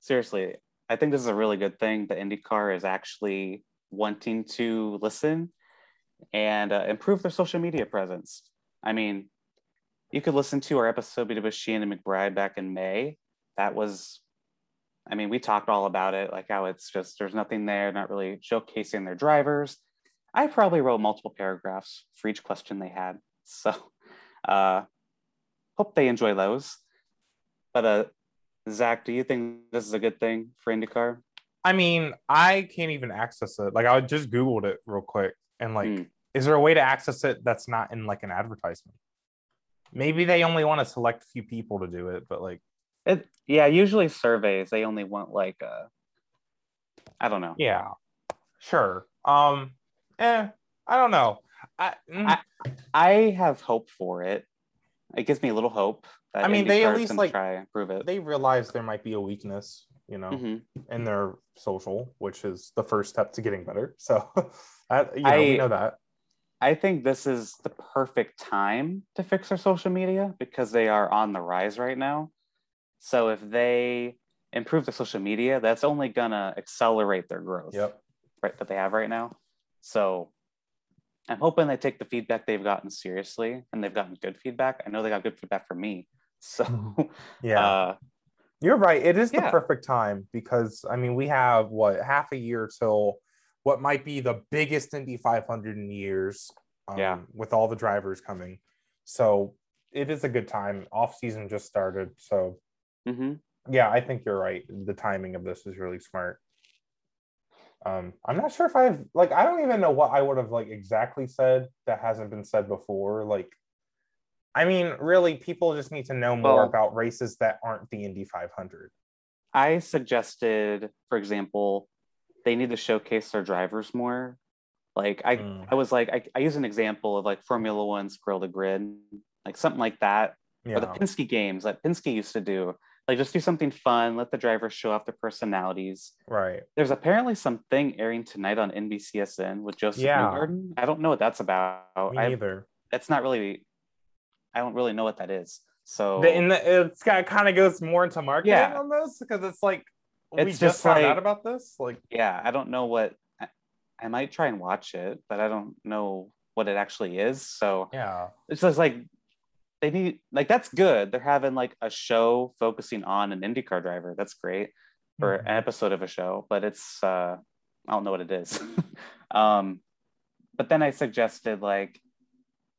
seriously, I think this is a really good thing. The IndyCar is actually wanting to listen and uh, improve their social media presence. I mean, you could listen to our episode with Sheehan and McBride back in May. That was, I mean, we talked all about it, like how it's just there's nothing there, not really showcasing their drivers. I probably wrote multiple paragraphs for each question they had. So, uh, hope they enjoy those. But uh, Zach, do you think this is a good thing for IndyCar? I mean, I can't even access it. Like I just googled it real quick, and like, Hmm. is there a way to access it that's not in like an advertisement? Maybe they only want to select a few people to do it, but like, It, yeah, usually surveys they only want like a I don't know. yeah, sure. Um, eh, I don't know. I, mm, I- I have hope for it. It gives me a little hope. I mean, they at least, like, try and prove it. they realize there might be a weakness, you know, Mhm. in their social, which is the first step to getting better. So, I, you know, we know that. I think this is the perfect time to fix their social media because they are on the rise right now. So if they improve their social media, that's only gonna accelerate their growth. Yep. Right that they have right now. So I'm hoping they take the feedback they've gotten seriously and they've gotten good feedback. I know they got good feedback from me. So Yeah. uh, You're right. It is the perfect time because I mean we have what half a year till what might be the biggest Indy 500 in years. Um, Yeah. With all the drivers coming, so it is a good time. Off season just started, so mhm. yeah, I think you're right. The timing of this is really smart. Um, I'm not sure if I've like I don't even know what I would have like exactly said that hasn't been said before. Like, I mean, really, people just need to know more Well- about races that aren't the Indy 500. I suggested, for example, they need to showcase their drivers more. Like I, Mm. I was like, I, I use an example of like Formula One's Grill the Grid, like something like that, or the Yeah, Penske games that Penske used to do. Like just do something fun, let the drivers show off their personalities. right. There's apparently something airing tonight on NBCSN with Joseph Yeah. Newgarden. I don't know what that's about. Me I, neither. that's not really. I don't really know what that is. So and the, it's got kind of goes more into marketing Yeah. almost because it's like we just, just found like- out about this. Like, yeah, I don't know what. I, I might try and watch it, but I don't know what it actually is. So yeah, it's just like they need like that's good. They're having like a show focusing on an IndyCar driver. That's great for Mhm. an episode of a show, but it's uh I don't know what it is. um but then I suggested like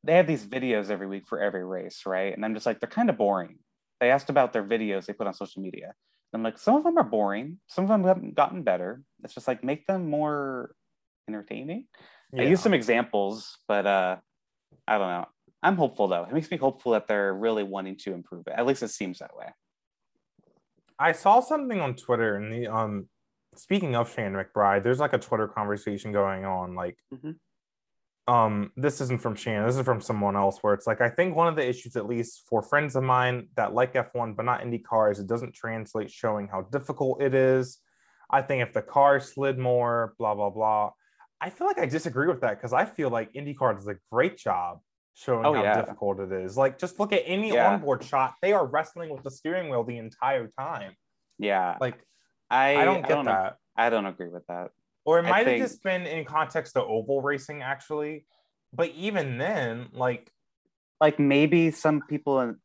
they have these videos every week for every race, right? And I'm just like they're kind of boring. They asked about their videos they put on social media. I'm like some of them are boring, some of them haven't gotten better. It's just like make them more entertaining. I yeah. use some examples, but uh, I don't know. I'm hopeful though. It makes me hopeful that they're really wanting to improve it. At least it seems that way. I saw something on Twitter and the um speaking of Shannon McBride, there's like a Twitter conversation going on. Like Mhm. Um this isn't from Shannon, this is from someone else where it's like I think one of the issues, at least for friends of mine that like F1 but not IndyCar, is it doesn't translate showing how difficult it is. I think if the car slid more, blah blah blah. I feel like I disagree with that because I feel like IndyCar does a great job showing Oh, how yeah. difficult it is. Like just look at any Yeah. onboard shot; they are wrestling with the steering wheel the entire time. Yeah, Like I I don't get know. that. I don't agree with that. Or it might have just been in context of oval racing, actually. But even then, like, Like maybe some people,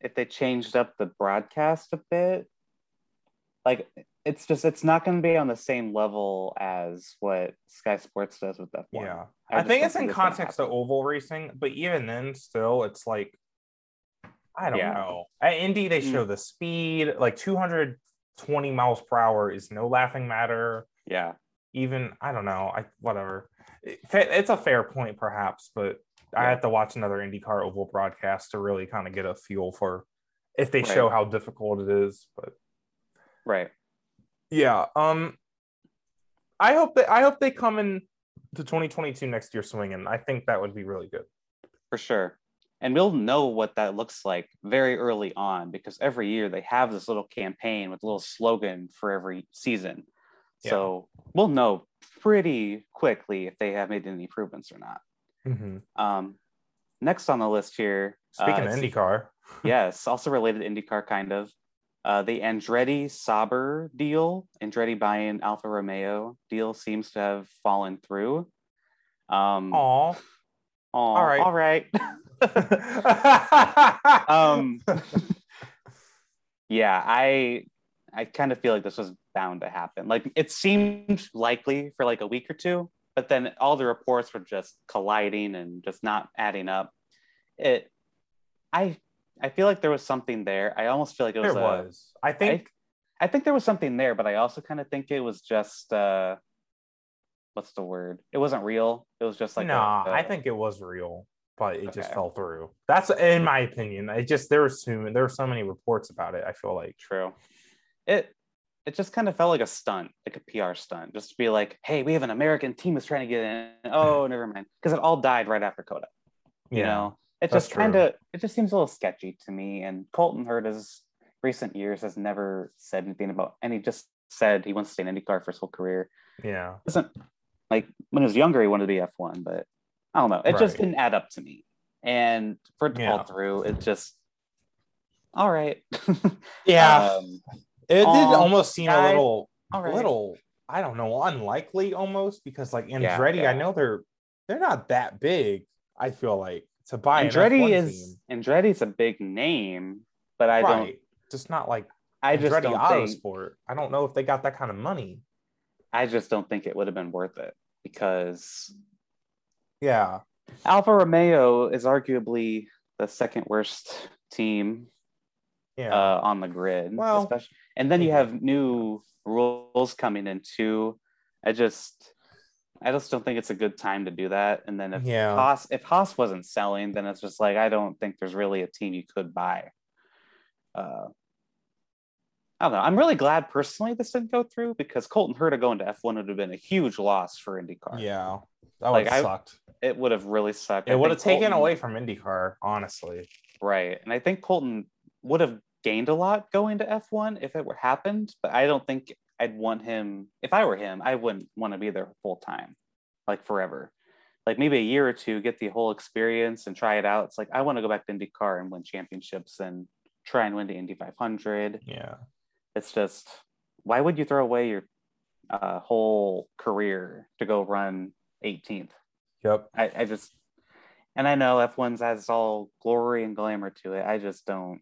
if they changed up the broadcast a bit, like it's just it's not going to be on the same level as what Sky Sports does with F1. yeah, I I, think it's in context of oval racing. But even then, still, it's like, I don't Yeah. know. At Indy, they Mm. show the speed, like 220 miles per hour is no laughing matter. Yeah, Even, I don't know. I whatever. It- It's a fair point, perhaps, but I have to watch another IndyCar oval broadcast to really kind of get a feel for if they Right. show how difficult it is. But right. Yeah. Um I hope that I hope they come in to 2022 next year swinging. I think that would be really good. for sure. And we'll know what that looks like very early on because every year they have this little campaign with a little slogan for every season. So we'll know pretty quickly if they have made any improvements or not. Um, next on the list here, Speaking uh, of IndyCar, yes, also related to IndyCar, kind of. Uh, the Andretti Sauber deal, Andretti buying Alfa Romeo deal seems to have fallen through. Um, aw. all right. all right. um yeah i i kind of feel like this was bound to happen like it seemed likely for like a week or two but then all the reports were just colliding and just not adding up it i i feel like there was something there i almost feel like it was there a- was. I think I think there was something there, but I also kind of think it was just uh what's the word? It wasn't real. It was just like nah, I think it was real, but it just fell through. That's in my opinion. It just there were so there were so many reports about it. I feel like true. It it just kind of felt like a stunt, like a PR stunt, just to be like, hey, we have an American team that's trying to get in. Oh, never mind. Because it all died right after COTA. You know, it just kind of it just seems a little sketchy to me. And Colton Herta's recent years has never said anything about and he just said he wants to stay in IndyCar for his whole career. yeah. doesn't like when he was younger he wanted to be F1, but I don't know. It just didn't add up to me. And for it to Yeah. fall through, it just all right. Yeah. um, it did almost seem a little right. little I don't know, unlikely almost because like Yeah, Andretti, yeah. I know they're they're not that big. I feel like to buy an Andretti F1 is Andretti's a big name, but I team. don't right. Just not like I just Andretti don't think I don't know if they got that kind of money. I just don't think it would have been worth it because Yeah, Alfa Romeo is arguably the second worst team yeah, uh, on the grid. Well, especially. And then you have new rules coming in too. I just I just don't think it's a good time to do that. And then if Yeah. Haas if Haas wasn't selling, then it's just like I don't think there's really a team you could buy. Uh I don't know. I'm really glad personally this didn't go through because Colton Herta going to F1 would have been a huge loss for IndyCar. Yeah, that Like, would I- It would have really sucked. I It would have taken Colton- away from IndyCar, honestly. Right. And I think Colton would have gained a lot going to F1 if it were happened, but I don't think I'd want him if I were him, I wouldn't want to be there full time, like forever. Like maybe a year or two, get the whole experience and try it out. It's like I want to go back to IndyCar and win championships and try and win the Indy 500. Yeah, It's just why would you throw away your uh, whole career to go run 18th? yep. I, I just and I know F1's has all glory and glamour to it. I just don't.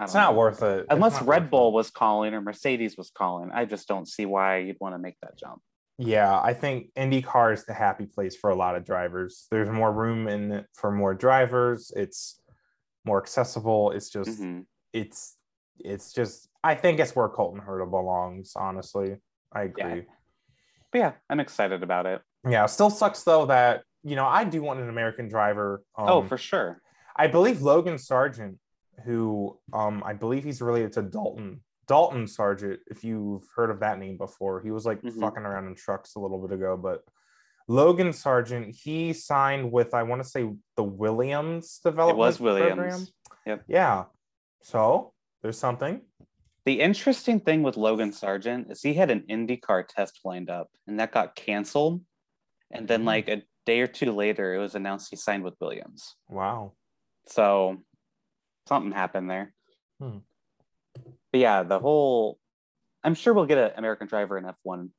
It's know. worth it. Unless Red Bull it. was calling or Mercedes was calling, I just don't see why you'd want to make that jump. Yeah, I think IndyCar is the happy place for a lot of drivers. There's more room in it for more drivers. It's more accessible. It's just Mhm. it's it's just I think it's where Colton Herta belongs, honestly. I agree. But yeah, I'm excited about it. Yeah, it still sucks though that you know I do want an American driver. Um, oh, for sure. I believe Logan Sargent, who um I believe he's related to Dalton Dalton Sargent. If you've heard of that name before, he was like Mhm. fucking around in trucks a little bit ago. But Logan Sargent, he signed with I want to say the Williams development. It was program. Williams. Yep. Yeah. So there's something. The interesting thing with Logan Sargent is he had an IndyCar test lined up and that got canceled. And then, Mhm. like a day or two later, it was announced he signed with Williams. Wow. So something happened there. Hmm. But yeah, the whole I'm sure we'll get an American driver in F1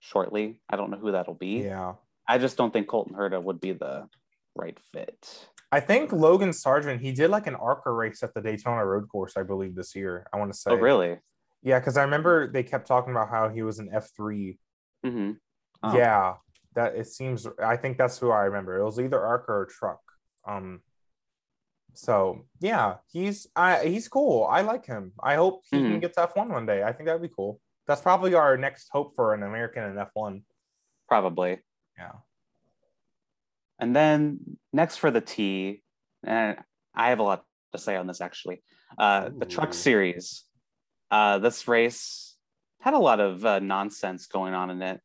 shortly. I don't know who that'll be. Yeah. I just don't think Colton Herta would be the right fit. I think Logan Sargent, he did like an ARCA race at the Daytona Road Course, I believe, this year. I want to say. Oh, really? Yeah, because I remember they kept talking about how he was an F3 Mm-hmm. Oh. Yeah, that it seems. I think that's who I remember. It was either Arca or Truck. Um. So yeah, he's I he's cool. I like him. I hope he can Mhm. get to F one one day. I think that'd be cool. That's probably our next hope for an American in F one. Probably. Yeah. And then next for the T, and I have a lot to say on this actually. Uh, the Truck Series. Uh, this race had a lot of uh, nonsense going on in it.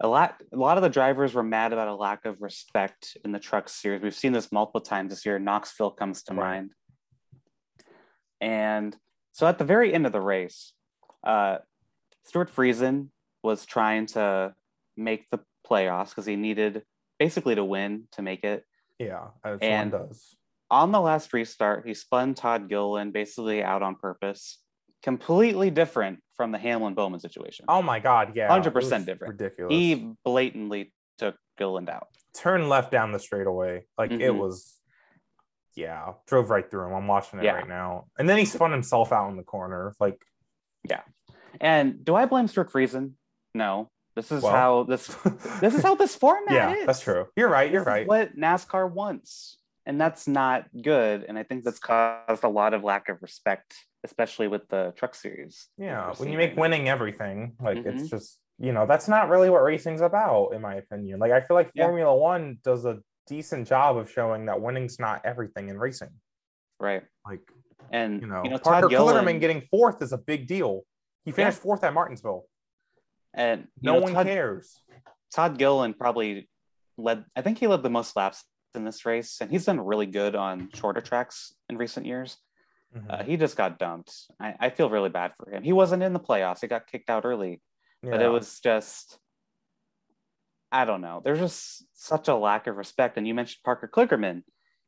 A lot, a lot of the drivers were mad about a lack of respect in the Truck Series. We've seen this multiple times this year. Knoxville comes to Right. mind. And so at the very end of the race, uh, Stewart Friesen was trying to make the playoffs because he needed basically to win to make it. Yeah, as And- one does. On the last restart, he spun Todd Gilliland basically out on purpose. Completely different from the Hamlin Bowman situation. Oh my God, yeah, 100% different. Ridiculous. He blatantly took Gilliland out. Turn left down the straightaway. Like it Mhm. was, yeah, drove right through him. I'm watching it Yeah. right now, and then he spun himself out in the corner. Like yeah. And do I blame Stewart Friesen? No. This is Well. how this this is how this format yeah, is. that's true. You're right. You're This is right. what NASCAR wants. And that's not good. And I think that's caused a lot of lack of respect, especially with the truck series. Yeah, when you make winning everything, like it's Mhm. just you know that's not really what racing's about, in my opinion. Like I feel like Yeah. Formula One does a decent job of showing that winning's not everything in racing. Right. Like And you know, Todd Parker Gilliland- getting fourth is a big deal. He finished fourth at Martinsville. and No know, one Todd, cares. Todd Gilliland probably led I think he led the most laps in this race, and he's done really good on shorter tracks in recent years. Mhm. Uh, he just got dumped. I, I feel really bad for him. He wasn't in the playoffs. He got kicked out early. but it was just I don't know. There's just such a lack of respect. And you mentioned Parker Kligerman.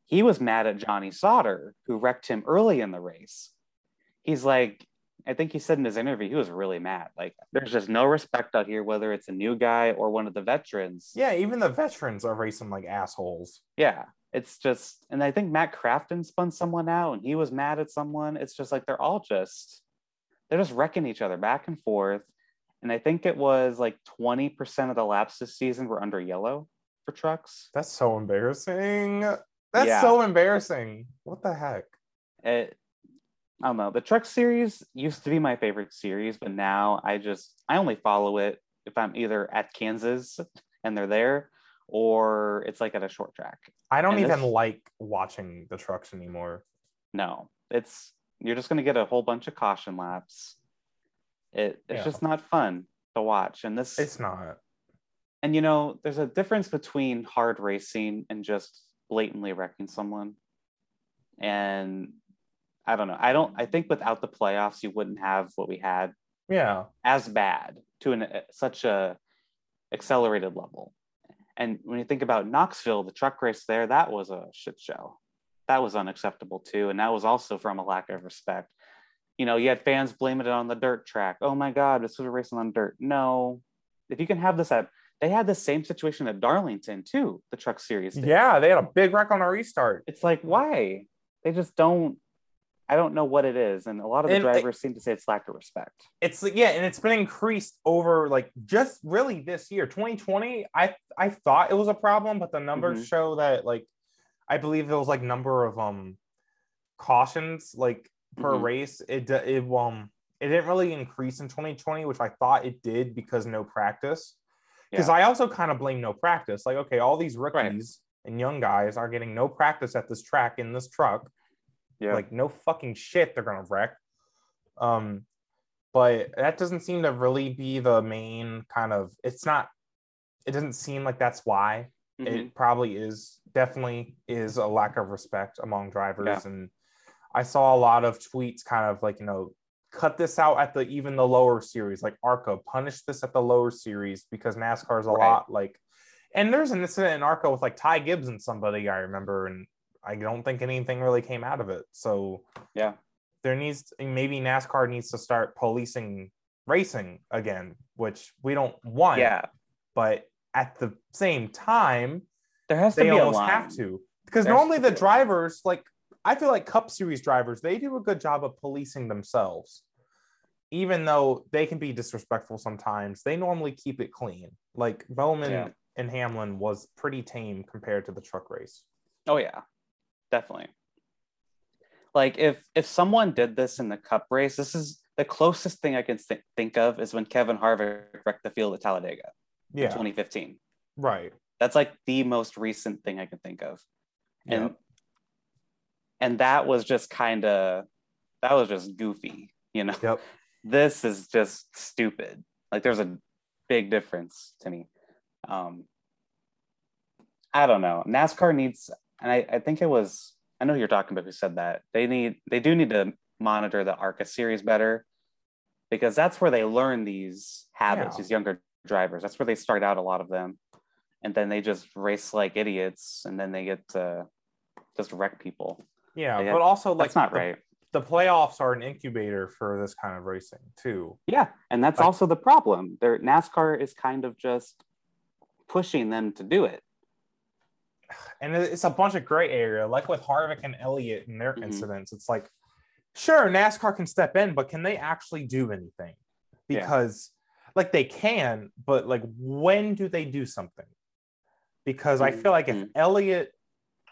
He was mad at Johnny Sauter, who wrecked him early in the race. He's like, I think he said in his interview, he was really mad. Like, there's just no respect out here, whether it's a new guy or one of the veterans. yeah, even the veterans are racing like assholes. Yeah. It's just, and I think Matt Crafton spun someone out and he was mad at someone. It's just like they're all just, they're just wrecking each other back and forth. And I think it was like 20% of the laps this season were under yellow for trucks. That's so embarrassing. That's Yeah. so embarrassing. What the heck? It, I don't know. The truck series used to be my favorite series, but now I just, I only follow it if I'm either at Kansas and they're there, or it's like at a short track. I don't And even this- like watching the trucks anymore. No, it's you're just gonna get a whole bunch of caution laps. It it's Yeah. just not fun to watch. And this It's not. and you know, there's a difference between hard racing and just blatantly wrecking someone. And I don't know. I don't I think without the playoffs you wouldn't have what we had Yeah. as bad to an uh, such a accelerated level. And when you think about Knoxville, the truck race there, that was a shit show. That was unacceptable too, and that was also from a lack of respect. You know, you had fans blaming it on the dirt track. Oh my God, this was a racing on dirt. No, if you can have this at, they had the same situation at Darlington too. The Truck Series. did. Yeah, they had a big wreck on a restart. it's like why they just don't. I don't know what it is, and a lot of the And, drivers seem to say it's lack of respect. It's like, yeah, and it's been increased over like just really this year, 2020. I I thought it was a problem, but the numbers Mhm. show that like I believe it was like number of um cautions like per Mhm. race. It it um it didn't really increase in 2020, which I thought it did because no practice. Because Yeah. I also kind of blame no practice. Like, okay, all these rookies and young guys are getting no practice at this track in this truck. Yeah. Like no fucking shit, they're gonna wreck. Um, but that doesn't seem to really be the main kind of. It's not. It doesn't seem like that's why. Mhm. It probably is. Definitely is a lack of respect among drivers, Yeah. and I saw a lot of tweets, kind of like you know, cut this out at the even the lower series, like ARCA, punish this at the lower series because NASCAR is a Right. lot like. And there's an incident in ARCA with like Ty Gibbs and somebody I remember, and I don't think anything really came out of it. So Yeah. there needs maybe NASCAR needs to start policing racing again, which we don't want. yeah. But at the same time, There has to be a almost line. have to because There has normally the a drivers like I feel like Cup Series drivers they do a good job of policing themselves. Even though they can be disrespectful sometimes, they normally keep it clean. Like Bowman Yeah. and Hamlin was pretty tame compared to the truck race. Oh yeah, definitely. Like if if someone did this in the Cup race, this is the closest thing I can th- think of is when Kevin Harvick wrecked the field at Talladega in Yeah, 2015. right. That's like the most recent thing I can think of, and Yep. and that was just kind of that was just goofy, you know. Yep. This is just stupid. Like there's a big difference to me. Um, I don't know. NASCAR needs, and I, I think it was, I know who you're talking about who said that. They need, they do need to monitor the ARCA series better because that's where they learn these habits, Yeah. these younger drivers. That's where they start out, a lot of them. And then they just race like idiots and then they get to just wreck people. Yeah, Yeah, but also like That's not the, right. the playoffs are an incubator for this kind of racing too. Yeah. And that's Like- also the problem. Their NASCAR is kind of just pushing them to do it. And it's a bunch of gray area, like with Harvick and Elliott and their Mhm. incidents. It's like, sure, NASCAR can step in, but can they actually do anything? Yeah. Because, like, they can, but like, when do they do something? Because I feel like if Mhm. Elliott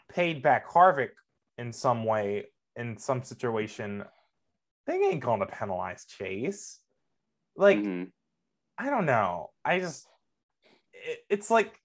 paid back Harvick in some way, in some situation, they ain't gonna penalize Chase. Like, Mhm. I don't know. I just it, it's like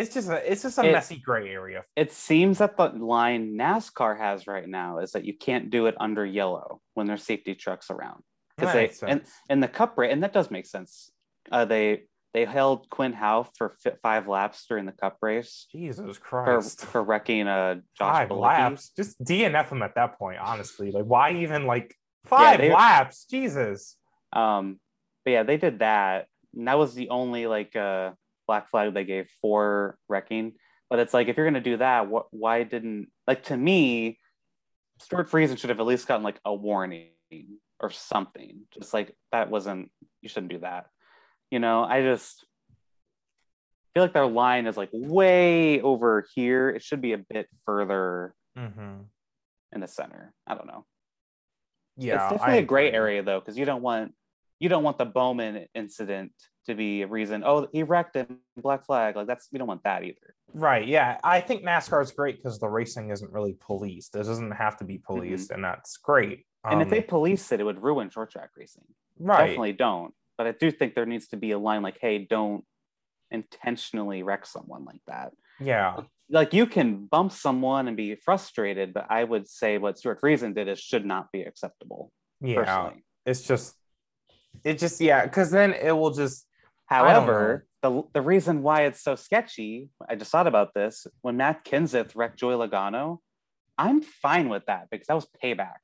it's just a it's just a It- messy gray area. It seems that the line NASCAR has right now is that you can't do it under yellow when there's safety trucks around. Because they and in the cup race, and that does make sense. Uh, they they held Quinn Houff for fi- five laps during the cup race Jesus for Christ. for wrecking uh Josh five laps. Just DNF him at that point, honestly. Like why even like five they- laps? Jesus. Um, but yeah, they did that. And that was the only like uh black flag they gave for wrecking. But it's like if you're gonna do that, what why didn't like to me, Stewart Friesen should have at least gotten like a warning or something. Just like that wasn't you shouldn't do that. You know, I just feel like their line is like way over here. It should be a bit further Mm-hmm. in the center. I don't know Yeah. it's definitely I a gray area though, because you don't want you don't want the Bowman incident to be a reason. Oh, he wrecked him, black flag. Like that's we don't want that either. Right. Yeah. I think NASCAR is great because the racing isn't really policed. It doesn't have to be policed, and that's great. Mm-hmm. and if Um, they police it, it would ruin short track racing. right. Definitely don't. but I do think there needs to be a line like, "Hey, don't intentionally wreck someone like that." Yeah. Like you can bump someone and be frustrated, but I would say what Stewart Friesen did is should not be acceptable. Yeah. Personally. It's just, it just, yeah, because then it will just, However, the, the reason why it's so sketchy, I just thought about this when Matt Kenseth wrecked Joey Logano. I'm fine with that because that was payback.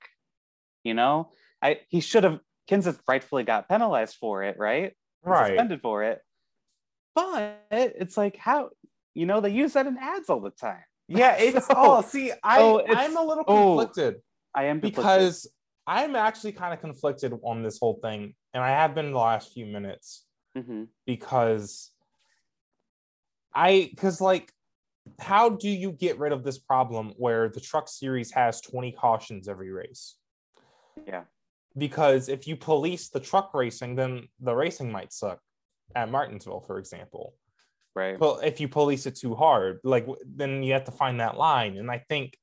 You know, I he should have Kenseth rightfully got penalized for it, right? Right. Suspended for it. But it's like how you know they use that in ads all the time. Yeah, it's So- all see, I oh, I'm a little oh, conflicted I am conflicted. because I'm actually kind of conflicted on this whole thing, and I have been the last few minutes Mhm. because I because like how do you get rid of this problem where the truck series has 20 cautions every race? yeah, Because if you police the truck racing, then the racing might suck at Martinsville, for example. right. Well, if you police it too hard, like then you have to find that line. And I think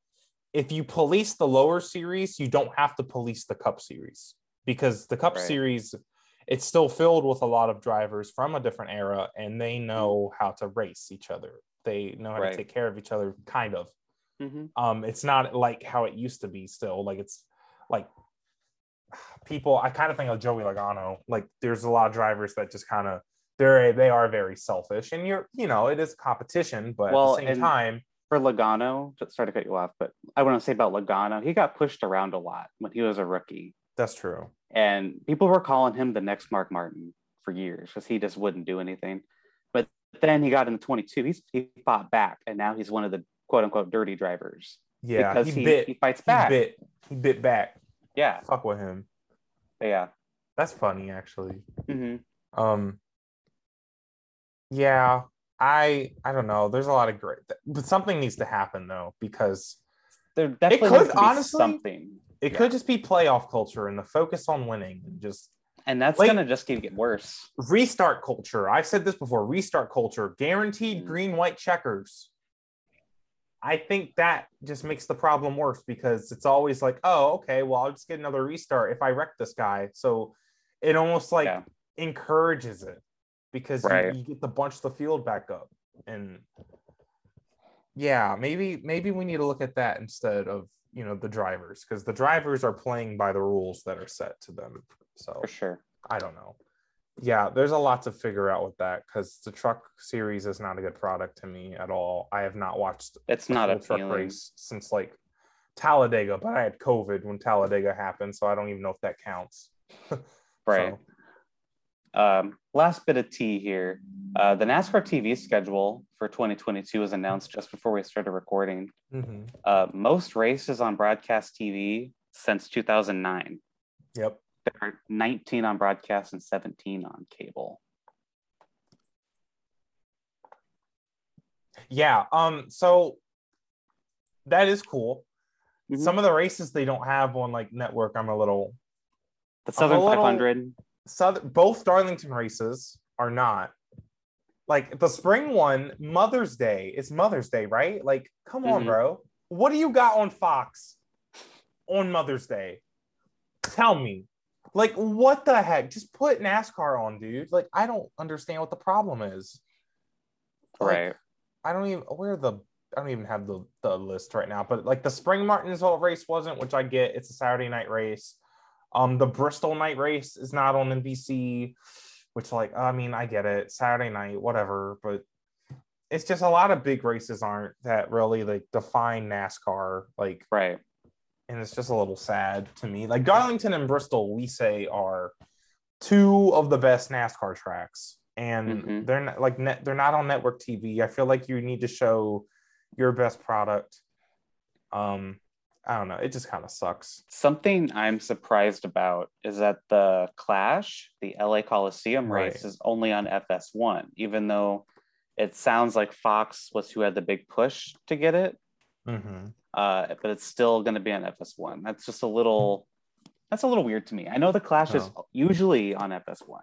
if you police the lower series, you don't have to police the Cup series because the Cup Right. series it's still filled with a lot of drivers from a different era, and they know how to race each other. They know how Right. to take care of each other, kind of. Mhm. Um, it's not like how it used to be. Still, like it's like people. I kind of think of Joey Logano. Like there's a lot of drivers that just kind of they're they are very selfish, and you're you know it is competition, but Well, at the same time, For Logano, sorry to cut you off, but I want to say about Logano, he got pushed around a lot when he was a rookie. That's true. and people were calling him the next Mark Martin for years because he just wouldn't do anything. But then he got into 22. He's he fought back, and now he's one of the quote unquote dirty drivers Yeah, because he, he, bit. he fights He back. bit. He bit back. Yeah, Fuck with him. yeah. That's funny, actually. hmm Um. Yeah, I I don't know. There's a lot of great, but something needs to happen though because There definitely could, to be honestly- something, it Yeah. could just be playoff culture and the focus on winning and just and that's Like- gonna just keep getting worse. restart culture. I've said this before restart culture, guaranteed Mhm. green, white checkers. I think that just makes the problem worse because it's always like, oh, okay, well, I'll just get another restart if I wreck this guy. So it almost like Yeah. encourages it because you- you, get to bunch the field back up. And yeah, maybe maybe we need to look at that instead of you know the drivers because the drivers are playing by the rules that are set to them. So For sure. I don't know. Yeah, there's a lot to figure out with that because the truck series is not a good product to me at all. I have not watched It's not a truck feeling. race since like Talladega, but I had COVID when Talladega happened, so I don't even know if that counts. Right. So, Um, last bit of tea here. Uh, the NASCAR TV schedule for 2022 was announced just before we started recording. mhm. Uh, most races on broadcast TV since 2009. Yep. There are 19 on broadcast and 17 on cable. Yeah. Um. So that is cool. Mhm. Some of the races they don't have on like network. I'm a little The Southern little- 500. Southern, both Darlington races are not. Like the spring one, Mother's Day. It's Mother's Day, right? Like, come on, Mhm. bro. What do you got on Fox on Mother's Day? Tell me. Like, what the heck? Just put NASCAR on, dude. Like, I don't understand what the problem is. Like, Right. I don't even where the I don't even have the, the list right now, but like the spring Martinsville race wasn't, which I get. It's a Saturday night race. Um, the Bristol night race is not on NBC, which like I mean I get it, Saturday night, whatever, but it's just a lot of big races aren't that really like define NASCAR, like, Right. and it's just a little sad to me. Like Darlington and Bristol, we say are two of the best NASCAR tracks, and Mhm. they're not like net, they're not on network TV. I feel like you need to show your best product. Um, I don't know. It just kind of sucks. Something I'm surprised about is that the Clash, the LA Coliseum race, is only on FS1, even though it sounds like Fox was who had the big push to get it. Mm-hmm. Uh, but it's still going to be on FS1. That's just a little. That's a little weird to me. I know the Clash is Oh. usually on FS1.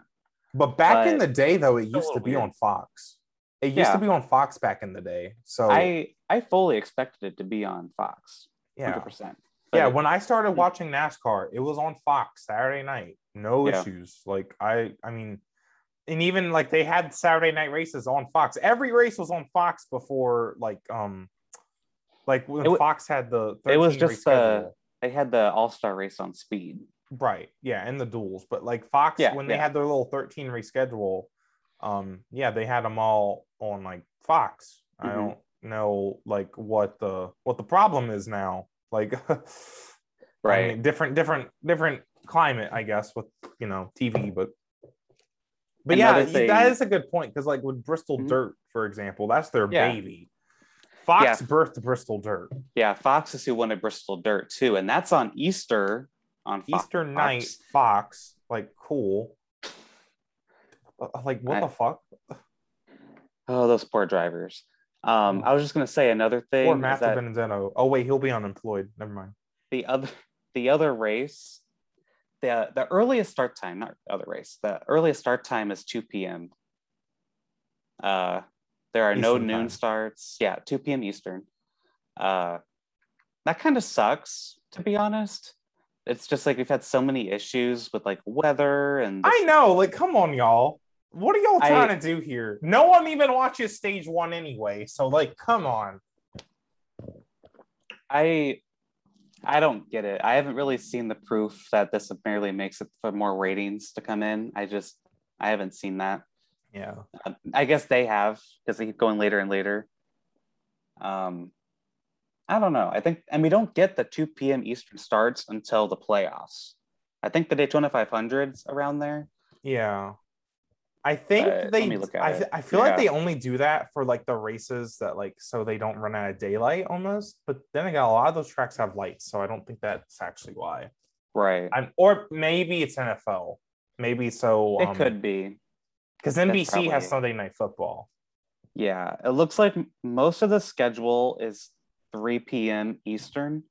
But back in the day, though, it used to be weird. on Fox. It used Yeah. to be on Fox back in the day. So I I fully expected it to be on Fox. Yeah, 100%. yeah, But- when I started watching NASCAR, it was on Fox Saturday night. No Yeah. issues. Like I I mean and even like they had Saturday night races on Fox. Every race was on Fox before like um like when Fox had the it was just, uh, schedule. they had the All Star race on Speed. right. Yeah, and the duels. But like Fox Yeah, when they yeah. had their little 13 reschedule um yeah, they had them all on like Fox. I Mhm. don't know like what the what the problem is now. Like I Right. mean, different, different, different climate, I guess, with you know TV, but but yeah, thing- that is a good point because like with Bristol Mhm. Dirt, for example, that's their Yeah. baby. Fox Yeah. birthed Bristol Dirt. yeah, Fox is who wanted Bristol Dirt too, and that's on Easter on Fox. Easter night, Fox, like cool. Uh, Like what I- the fuck? Oh, those poor drivers. Um, I was just gonna say another thing Or Matt DiBenedetto. Oh wait, he'll be unemployed. Never mind. the other the other race, the the earliest start time, not other race, the earliest start time is 2 p.m. Uh, there are no noon time. starts. Yeah, 2 p.m. Eastern. Uh, that kind of sucks, to be honest. It's just like we've had so many issues with like weather and I know, like, come on, y'all. What are y'all I- trying to do here? No one even watches stage one anyway. So, like, come on. I I don't get it. I haven't really seen the proof that this merely makes it for more ratings to come in. I just I haven't seen that. Yeah. Uh, I guess they have because they keep going later and later. Um, I don't know. I think, and we don't get the 2 p.m. Eastern starts until the playoffs. I think the Daytona 500's around there. Yeah. I think Uh, let they me look at I, it. I feel like they only do that for like the races that like so they don't run out of daylight almost. But then again, a lot of those tracks have lights, so I don't think that's actually why. Right. I'm, or maybe it's NFL. Maybe so it could be. because NBC probably- has Sunday night football. Yeah. It looks like most of the schedule is 3 p.m. Eastern.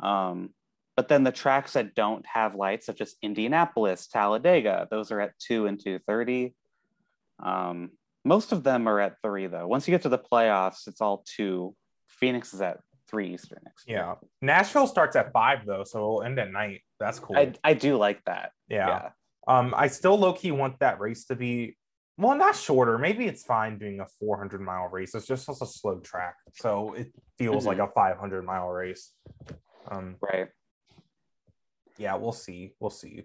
Um, but then the tracks that don't have lights, such as Indianapolis, Talladega, those are at 2 and 2.30. Um, most of them are at 3, though. Once you get to the playoffs, it's all 2. Phoenix is at 3 Eastern next year. Yeah. Nashville starts at five though, so it'll end at night. That's cool. I, I do like that. yeah. yeah. Um, I still low key want that race to be well, not shorter. Maybe it's fine being a 400 mile race. It's just such a slow track, so it feels Mhm. like a 500 mile race. Um, Right. Yeah, we'll see. We'll see.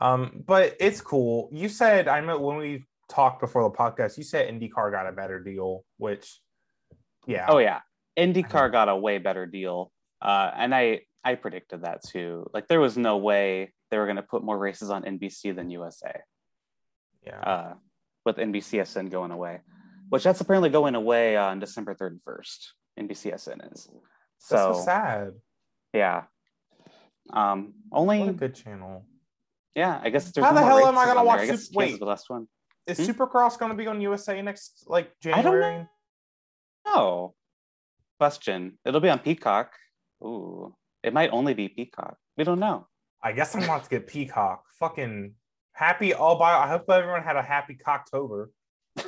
Um, but it's cool. You said I know when we talked before the podcast, you said IndyCar got a better deal, which yeah. Oh yeah, IndyCar got a way better deal, uh, and I I predicted that too. Like there was no way they were going to put more races on NBC than USA, yeah. uh, with NBCSN going away, which that's apparently going away on December thirty first. NBCSN is so so sad. yeah. Um, What a only good channel. yeah, I guess there's How no the hell am I gonna on there. watch I guess this- wait. is the last one. Is Hmm? Supercross going to be on USA next like January? I don't know. January? No question. It'll be on Peacock. Ooh, it might only be Peacock. We don't know. I guess I'm about to get Peacock. Fucking happy all by. I hope everyone had a happy Cocktober.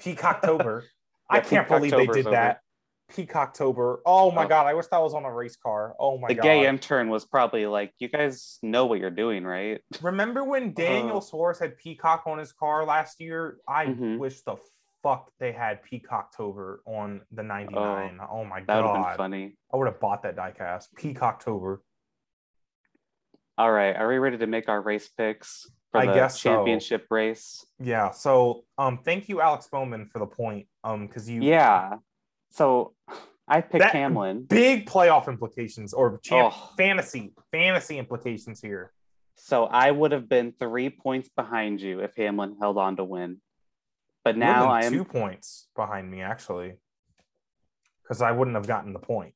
Peacocktober. I can't believe they Peacocktober's did over. that. Peacocktober. Oh my Oh. god! I wish that was on a race car. Oh my the god! gay intern was probably like, "You guys know what you're doing, right?" Remember when Daniel Uh. Suarez had Peacock on his car last year? I Mhm. wish the fuck they had Peacocktober on the 99. Oh, my That would have been god! funny. I would have bought that diecast. Peacocktober. All right, are we ready to make our race picks for I the guess so. championship race? Yeah. So, um, thank you, Alex Bowman, for the point. Um, because you Yeah. So I picked That- Hamlin. big playoff implications or champ Oh. fantasy fantasy implications here. So I would have been three points behind you if Hamlin held on to win. But now I am two points behind me actually, because I wouldn't have gotten the point.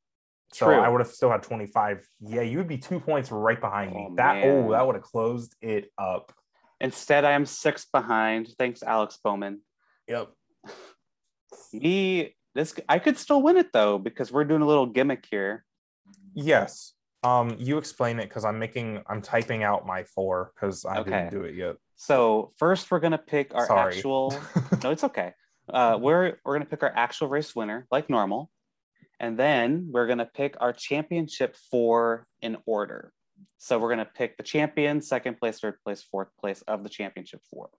So True. I would have still had 25. Yeah, you would be two points right behind me. Oh, that oh, man. oh, that would have closed it up. instead I am six behind. Thanks, Alex Bowman. Yep. Me, this I could still win it though because we're doing a little gimmick here. Yes. Um, you explain it because I'm making I'm typing out my four because I Okay. didn't do it yet. So first, we're gonna pick our Sorry. actual. no, it's okay. Uh, we're we're gonna pick our actual race winner, like normal, And then we're going to pick our championship four in order. So we're going to pick the champion, second place, third place, fourth place of the championship four.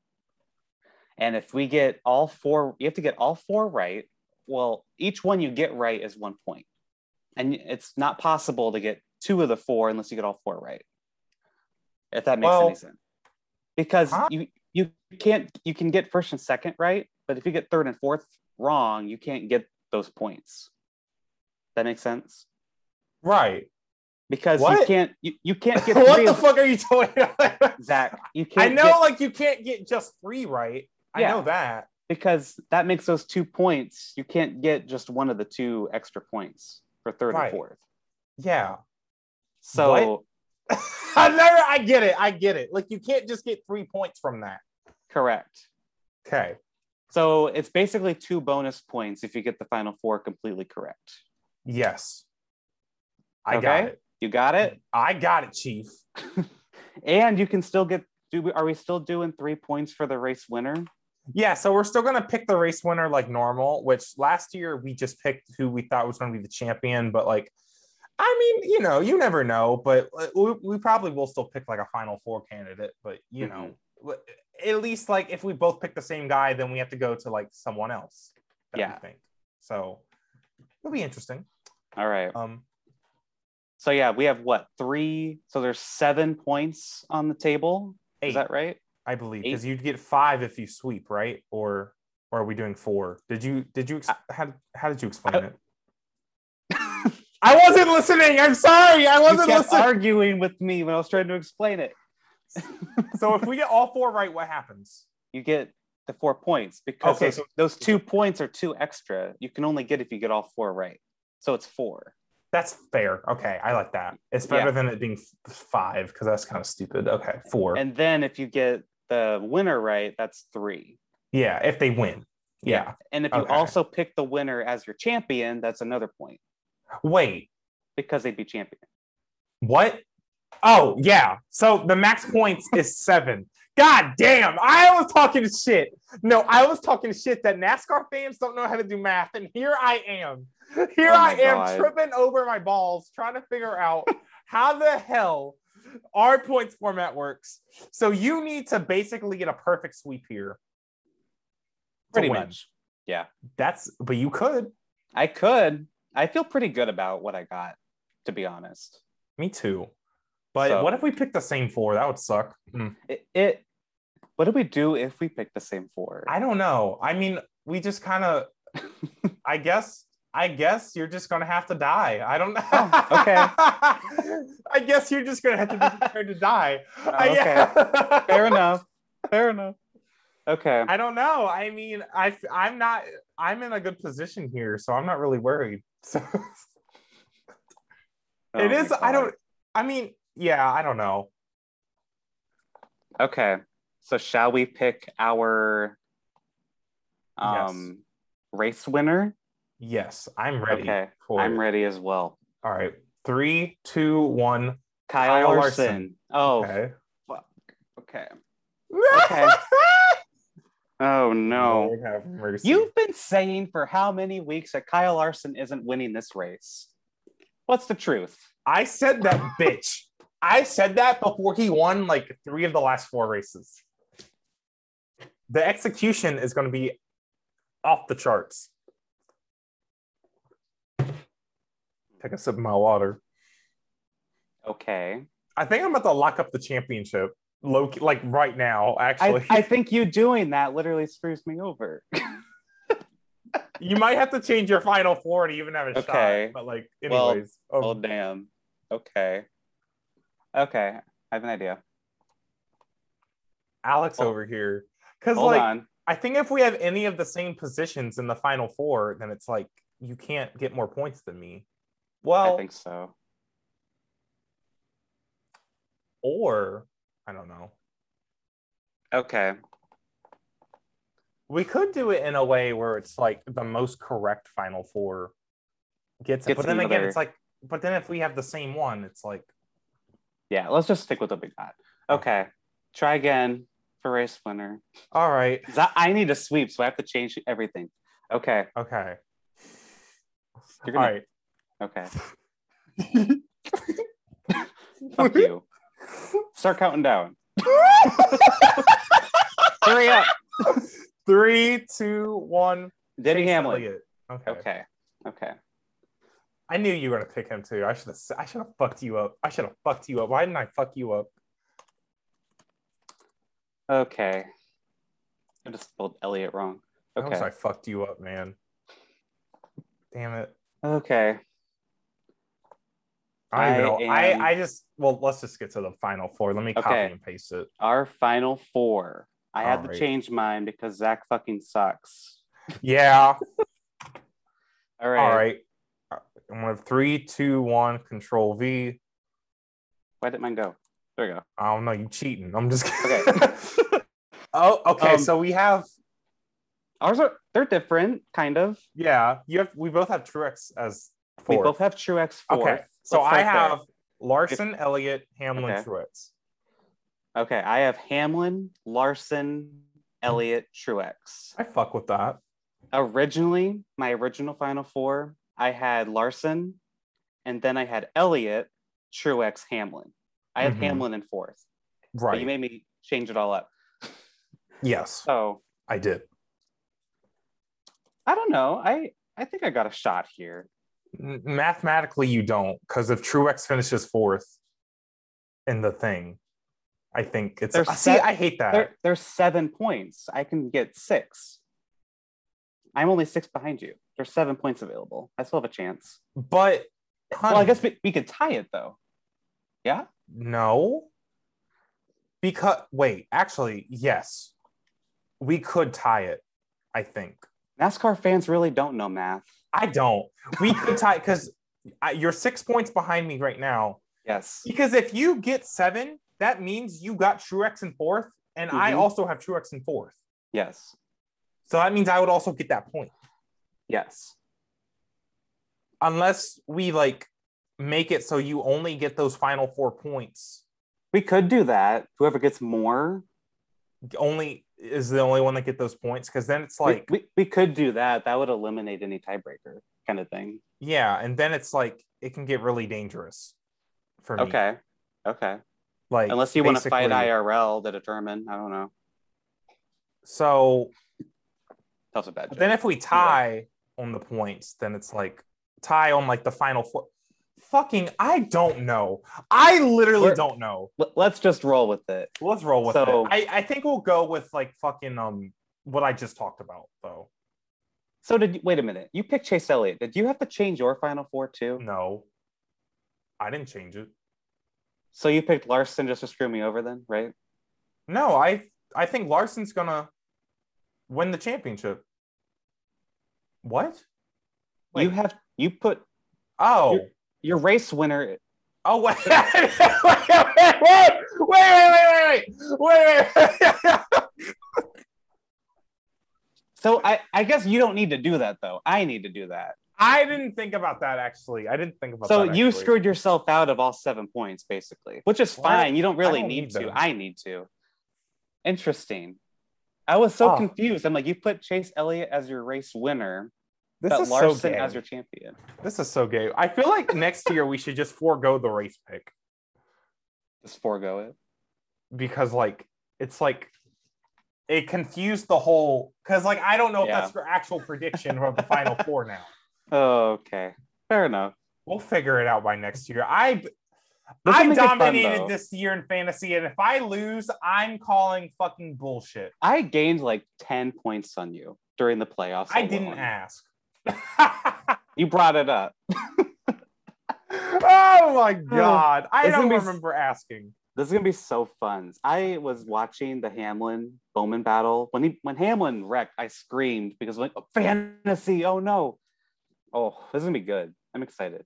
And if we get all four, you have to get all four right. Well, each one you get right is one point. And it's not possible to get two of the four unless you get all four right. If that makes Well- any sense. Because Huh? you you can't you can get first and second right, but if you get third and fourth wrong, you can't get those points. That makes sense? Right. Because you can't you, you can't get what the fuck are you talking about? Zack. You I can't I know, get- like you can't get just three right. I know that. Because that makes those two points. You can't get just one of the two extra points for third Right. and fourth. Yeah. So I never. I get it. I get it. Like you can't just get three points from that. correct. Okay. So it's basically two bonus points if you get the final four completely correct. Yes. I Okay. got it. You got it? I got it, Chief. And you can still get do we, are we still doing three points for the race winner? Yeah, so we're still gonna pick the race winner like normal, which last year we just picked who we thought was gonna be the champion, but like I mean, you know, you never know, but we, we probably will still pick like a final four candidate, but you know, at least like if we both pick the same guy, then we have to go to like someone else. that we Yeah. think. So it'll be interesting. All right. Um, So yeah, we have what three? So there's seven points on the table. eight, Is that right? I believe, because you'd get five if you sweep, right? Or or are we doing four? Did you did you ex- how how did you explain I- it? I wasn't listening. I'm sorry. I wasn't kept listening. arguing with me when I was trying to explain it. so if we get all four right, what happens? You get the four points because Okay, those, so- those two points are two extra. You can only get if you get all four right. So it's four. That's fair. Okay, I like that. It's better Yeah. than it being five because that's kind of stupid. Okay, four. And then if you get the winner right, that's three. yeah, if they win. Yeah. And if you Okay. also pick the winner as your champion, that's another point Wait, because they'd be champion. what? Oh yeah. So the max points is seven. God damn! I was talking shit. No, I was talking shit that NASCAR fans don't know how to do math, and here I am. Here Oh I am God. tripping over my balls trying to figure out how the hell our points format works. So you need to basically get a perfect sweep here. Pretty much. Yeah. That's but you could. I could. I feel pretty good about what I got, to be honest. Me too. But So- what if we pick the same four? That would suck. Hmm. It, it what do we do if we pick the same four? I don't know. I mean, we just kind of. I guess. I guess you're just gonna have to die. I don't know. Oh, okay. I guess you're just gonna have to be prepared to die. Oh, I, Fair enough. Fair enough. Okay. I don't know. I mean, I I'm not. I'm in a good position here, so I'm not really worried. So Oh it is. I don't. I mean, yeah. I don't know. Okay. So shall we pick our um race winner? Yes, I'm ready. Okay. I'm it. ready as well. All right. Three, two, one. Kyle, Kyle Larson. Larson. Oh, Okay. fuck. Okay. Okay. Oh no. You've been saying for how many weeks that Kyle Larson isn't winning this race? What's the truth? I said that bitch. I said that before he won like three of the last four races. The execution is going to be off the charts. Take a sip of my water. Okay. I think I'm about to lock up the championship. Low, like right now, actually. I think you doing that literally screws me over. you might have to change your final four to even have a Okay. shot. But like, anyways. um, oh damn. Okay. Okay. I have an idea. Alex hold- over here. Because like on. I think if we have any of the same positions in the final four, then it's like you can't get more points than me. Well, I think so. or I don't know. Okay. We could do it in a way where it's like the most correct final four gets it. Gets But then again, it's like, but then if we have the same one, it's like, Yeah, let's just stick with what we got. Okay. Try again for race winner. All right. I, I need a sweep, so I have to change everything. Okay. okay. You're gonna, right. Okay. Fuck you. Start counting down. Hurry up. Three, two, one. Denny Chase Hamlin. Elliott. Okay. Okay. Okay. I knew you were gonna pick him too. I should have. I should have fucked you up. I should have fucked you up. Why didn't I fuck you up? Okay. I just spelled Elliot wrong. I wish Okay. I fucked you up, man. Damn it. Okay. I don't even know. I am- I, I just well, let's just get to the final four. Let me copy Okay. and paste it. Our final four. I had to change mine because Zack fucking sucks. Yeah. All right. All right. I'm gonna three, two, one, control V. Why did mine go? There we go. I don't know, you cheating. I'm just Okay. oh, okay. Um, so we have Ours are they're different, kind of. yeah, you have we both have Truex as We both have Truex fourth. okay. So I start there. have Larson, Elliott, Hamlin, Okay. Truex. Okay, I have Hamlin, Larson, Elliott, Truex. I fuck with that. Originally, my original final four, I had Larson, and then I had Elliott, Truex, Hamlin. I had Mhm. Hamlin in fourth. But Right. you made me change it all up. yes, So I did. I don't know. I I think I got a shot here. Mathematically, you don't, because if Truex finishes fourth in the thing, I think it's. There's see, I hate that. There, there's seven points. I can get six. I'm only six behind you. There's seven points available. I still have a chance. but Well, I guess we, we could tie it though. Yeah. no. Because wait, actually, yes, we could tie it. I think. NASCAR fans really don't know math. I don't. We could tie because you're six points behind me right now. Yes. Because if you get seven, that means you got Truex in fourth, and I Mhm. also have Truex in fourth. Yes. So that means I would also get that point, Yes. unless we like make it so you only get those final four points. We could do that. Whoever gets more, Only is the only one that get those points because then it's like we, we could do that. That would eliminate any tiebreaker kind of thing. yeah, and then it's like it can get really dangerous for me. Okay. Okay. like Unless you want to fight IRL to determine. I don't know. So That's a bad joke. then if we tie on the points, then it's like tie on like the final four. Fucking, I don't know. I literally We're- don't know. Let- Let's just roll with it. Let's roll with So- it. I, I think we'll go with like fucking um what I just talked about though. So did you, wait a minute. You picked Chase Elliott. Did you have to change your final four too? No, I didn't change it. So you picked Larson just to screw me over then, right? No, I I think Larson's gonna win the championship. What? You have you put Oh. Your race winner. Oh wait. wait, wait, wait, wait, wait, wait, wait, wait. So I I guess you don't need to do that though. I need to do that. I didn't think about that actually. I didn't think about So that. you actually. screwed yourself out of all seven points basically, which is Well, fine. You don't really don't need, need to. I need to. Interesting. I was so Oh. confused. I'm like, you put Chase Elliott as your race winner, This is Larson so gay. as your champion. This is so gay. I feel like next year we should just forego the race pick Just forego it. because like it's like it confused the whole because like I don't know Yeah. if that's your actual prediction of the final four now. Okay, fair enough. We'll figure it out by next year. I This I it fun, dominated this year in fantasy, and if I lose, I'm calling fucking bullshit. I gained like 10 points on you during the playoffs. I didn't ask. You brought it up. oh my oh, god. I It's don't remember asking. This is gonna be so fun. I was watching the Hamlin Bowman battle when he when Hamlin wrecked. I screamed because like oh, fantasy. Oh no! Oh, this is gonna be good. I'm excited.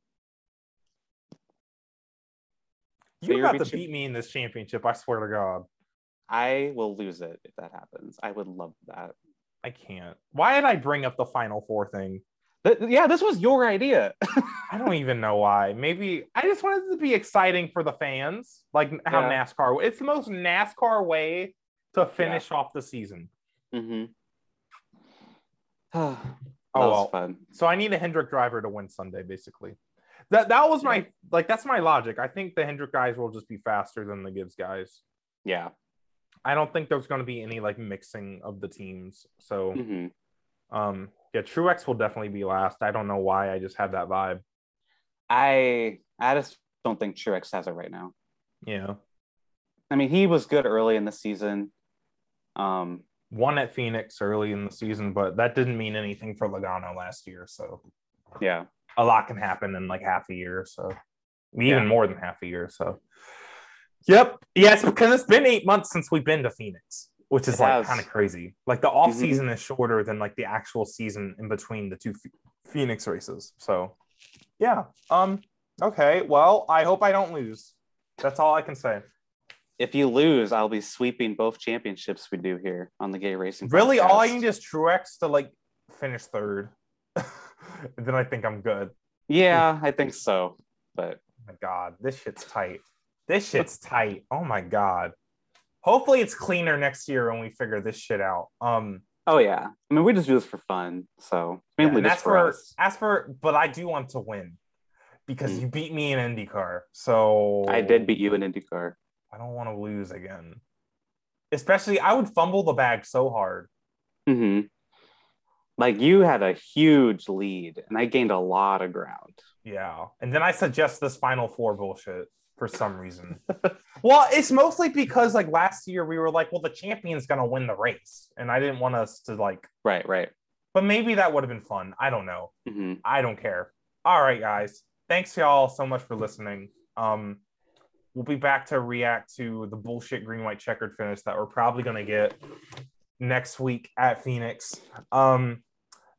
You're you're about to beat me in this championship, I swear to God. I will lose it if that happens. I would love that. I can't. Why did I bring up the final four thing? Th- yeah, this was your idea. I don't even know why. Maybe I just wanted it to be exciting for the fans, like how Yeah. NASCAR. It's the most NASCAR way to finish off the season. hmm That Oh, well. fun. So I need a Hendrick driver to win Sunday, basically. That that was my like that's my logic. I think the Hendrick guys will just be faster than the Gibbs guys. Yeah. I don't think there's going to be any like mixing of the teams. So hmm um yeah, Truex will definitely be last. I don't know why. I just had that vibe. I I just don't think Truex has it right now. Yeah. I mean, he was good early in the season. Um, One at Phoenix early in the season, but that didn't mean anything for Logano last year. So yeah. a lot can happen in like half a year. So even Yeah. more than half a year. So yep. Yes, because it's been eight months since we've been to Phoenix, which is It like kind of crazy. Like the off Mhm. season is shorter than like the actual season in between the two Phoenix races. So yeah. Um, okay. Well, I hope I don't lose. That's all I can say. If you lose, I'll be sweeping both championships we do here on the Gay Racing. Really, all I Podcast. need is Truex to like finish third. then I think I'm good. Yeah, I think so. But Oh my god, this shit's tight. This shit's tight. Oh my god. Hopefully it's cleaner next year when we figure this shit out. Um oh yeah, I mean we just do this for fun, so yeah, mainly and just for for us. as for but I do want to win because Mm. you beat me in IndyCar. So I did beat you in IndyCar. I don't want to lose again. Especially I would fumble the bag so hard. Mm-hmm. Like you had a huge lead, and I gained a lot of ground. Yeah. And then I suggest this final four bullshit for some reason. well, it's mostly because like last year we were like, well, the champion's gonna win the race. And I didn't want us to like, Right, right. but maybe that would have been fun. I don't know. hmm I don't care. All right, guys. Thanks y'all so much for listening. Um we'll be back to react to the bullshit green white checkered finish that we're probably gonna get next week at Phoenix. Um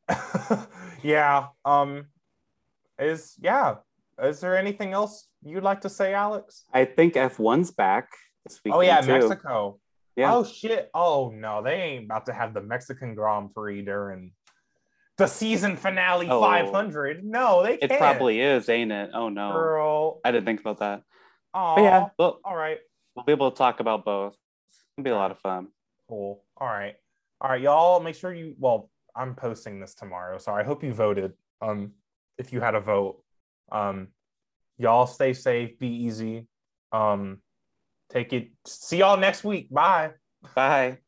yeah. Um is yeah. Is there anything else you'd like to say, Alex? I think F1's back this weekend Oh yeah, too. Mexico. Yeah. Oh shit. Oh no, they ain't about to have the Mexican Grand Prix during the season finale Oh. 500. No, they can't. It probably is, ain't it? Oh no, Girl. I didn't think about that. Oh yeah, well, All right. we'll be able to talk about both. It'll be a lot of fun. Cool. All right. All right, y'all. Make sure you. Well, I'm posting this tomorrow, so I hope you voted. Um, if you had a vote, um, y'all stay safe, be easy. Um, take it. See y'all next week. Bye. Bye.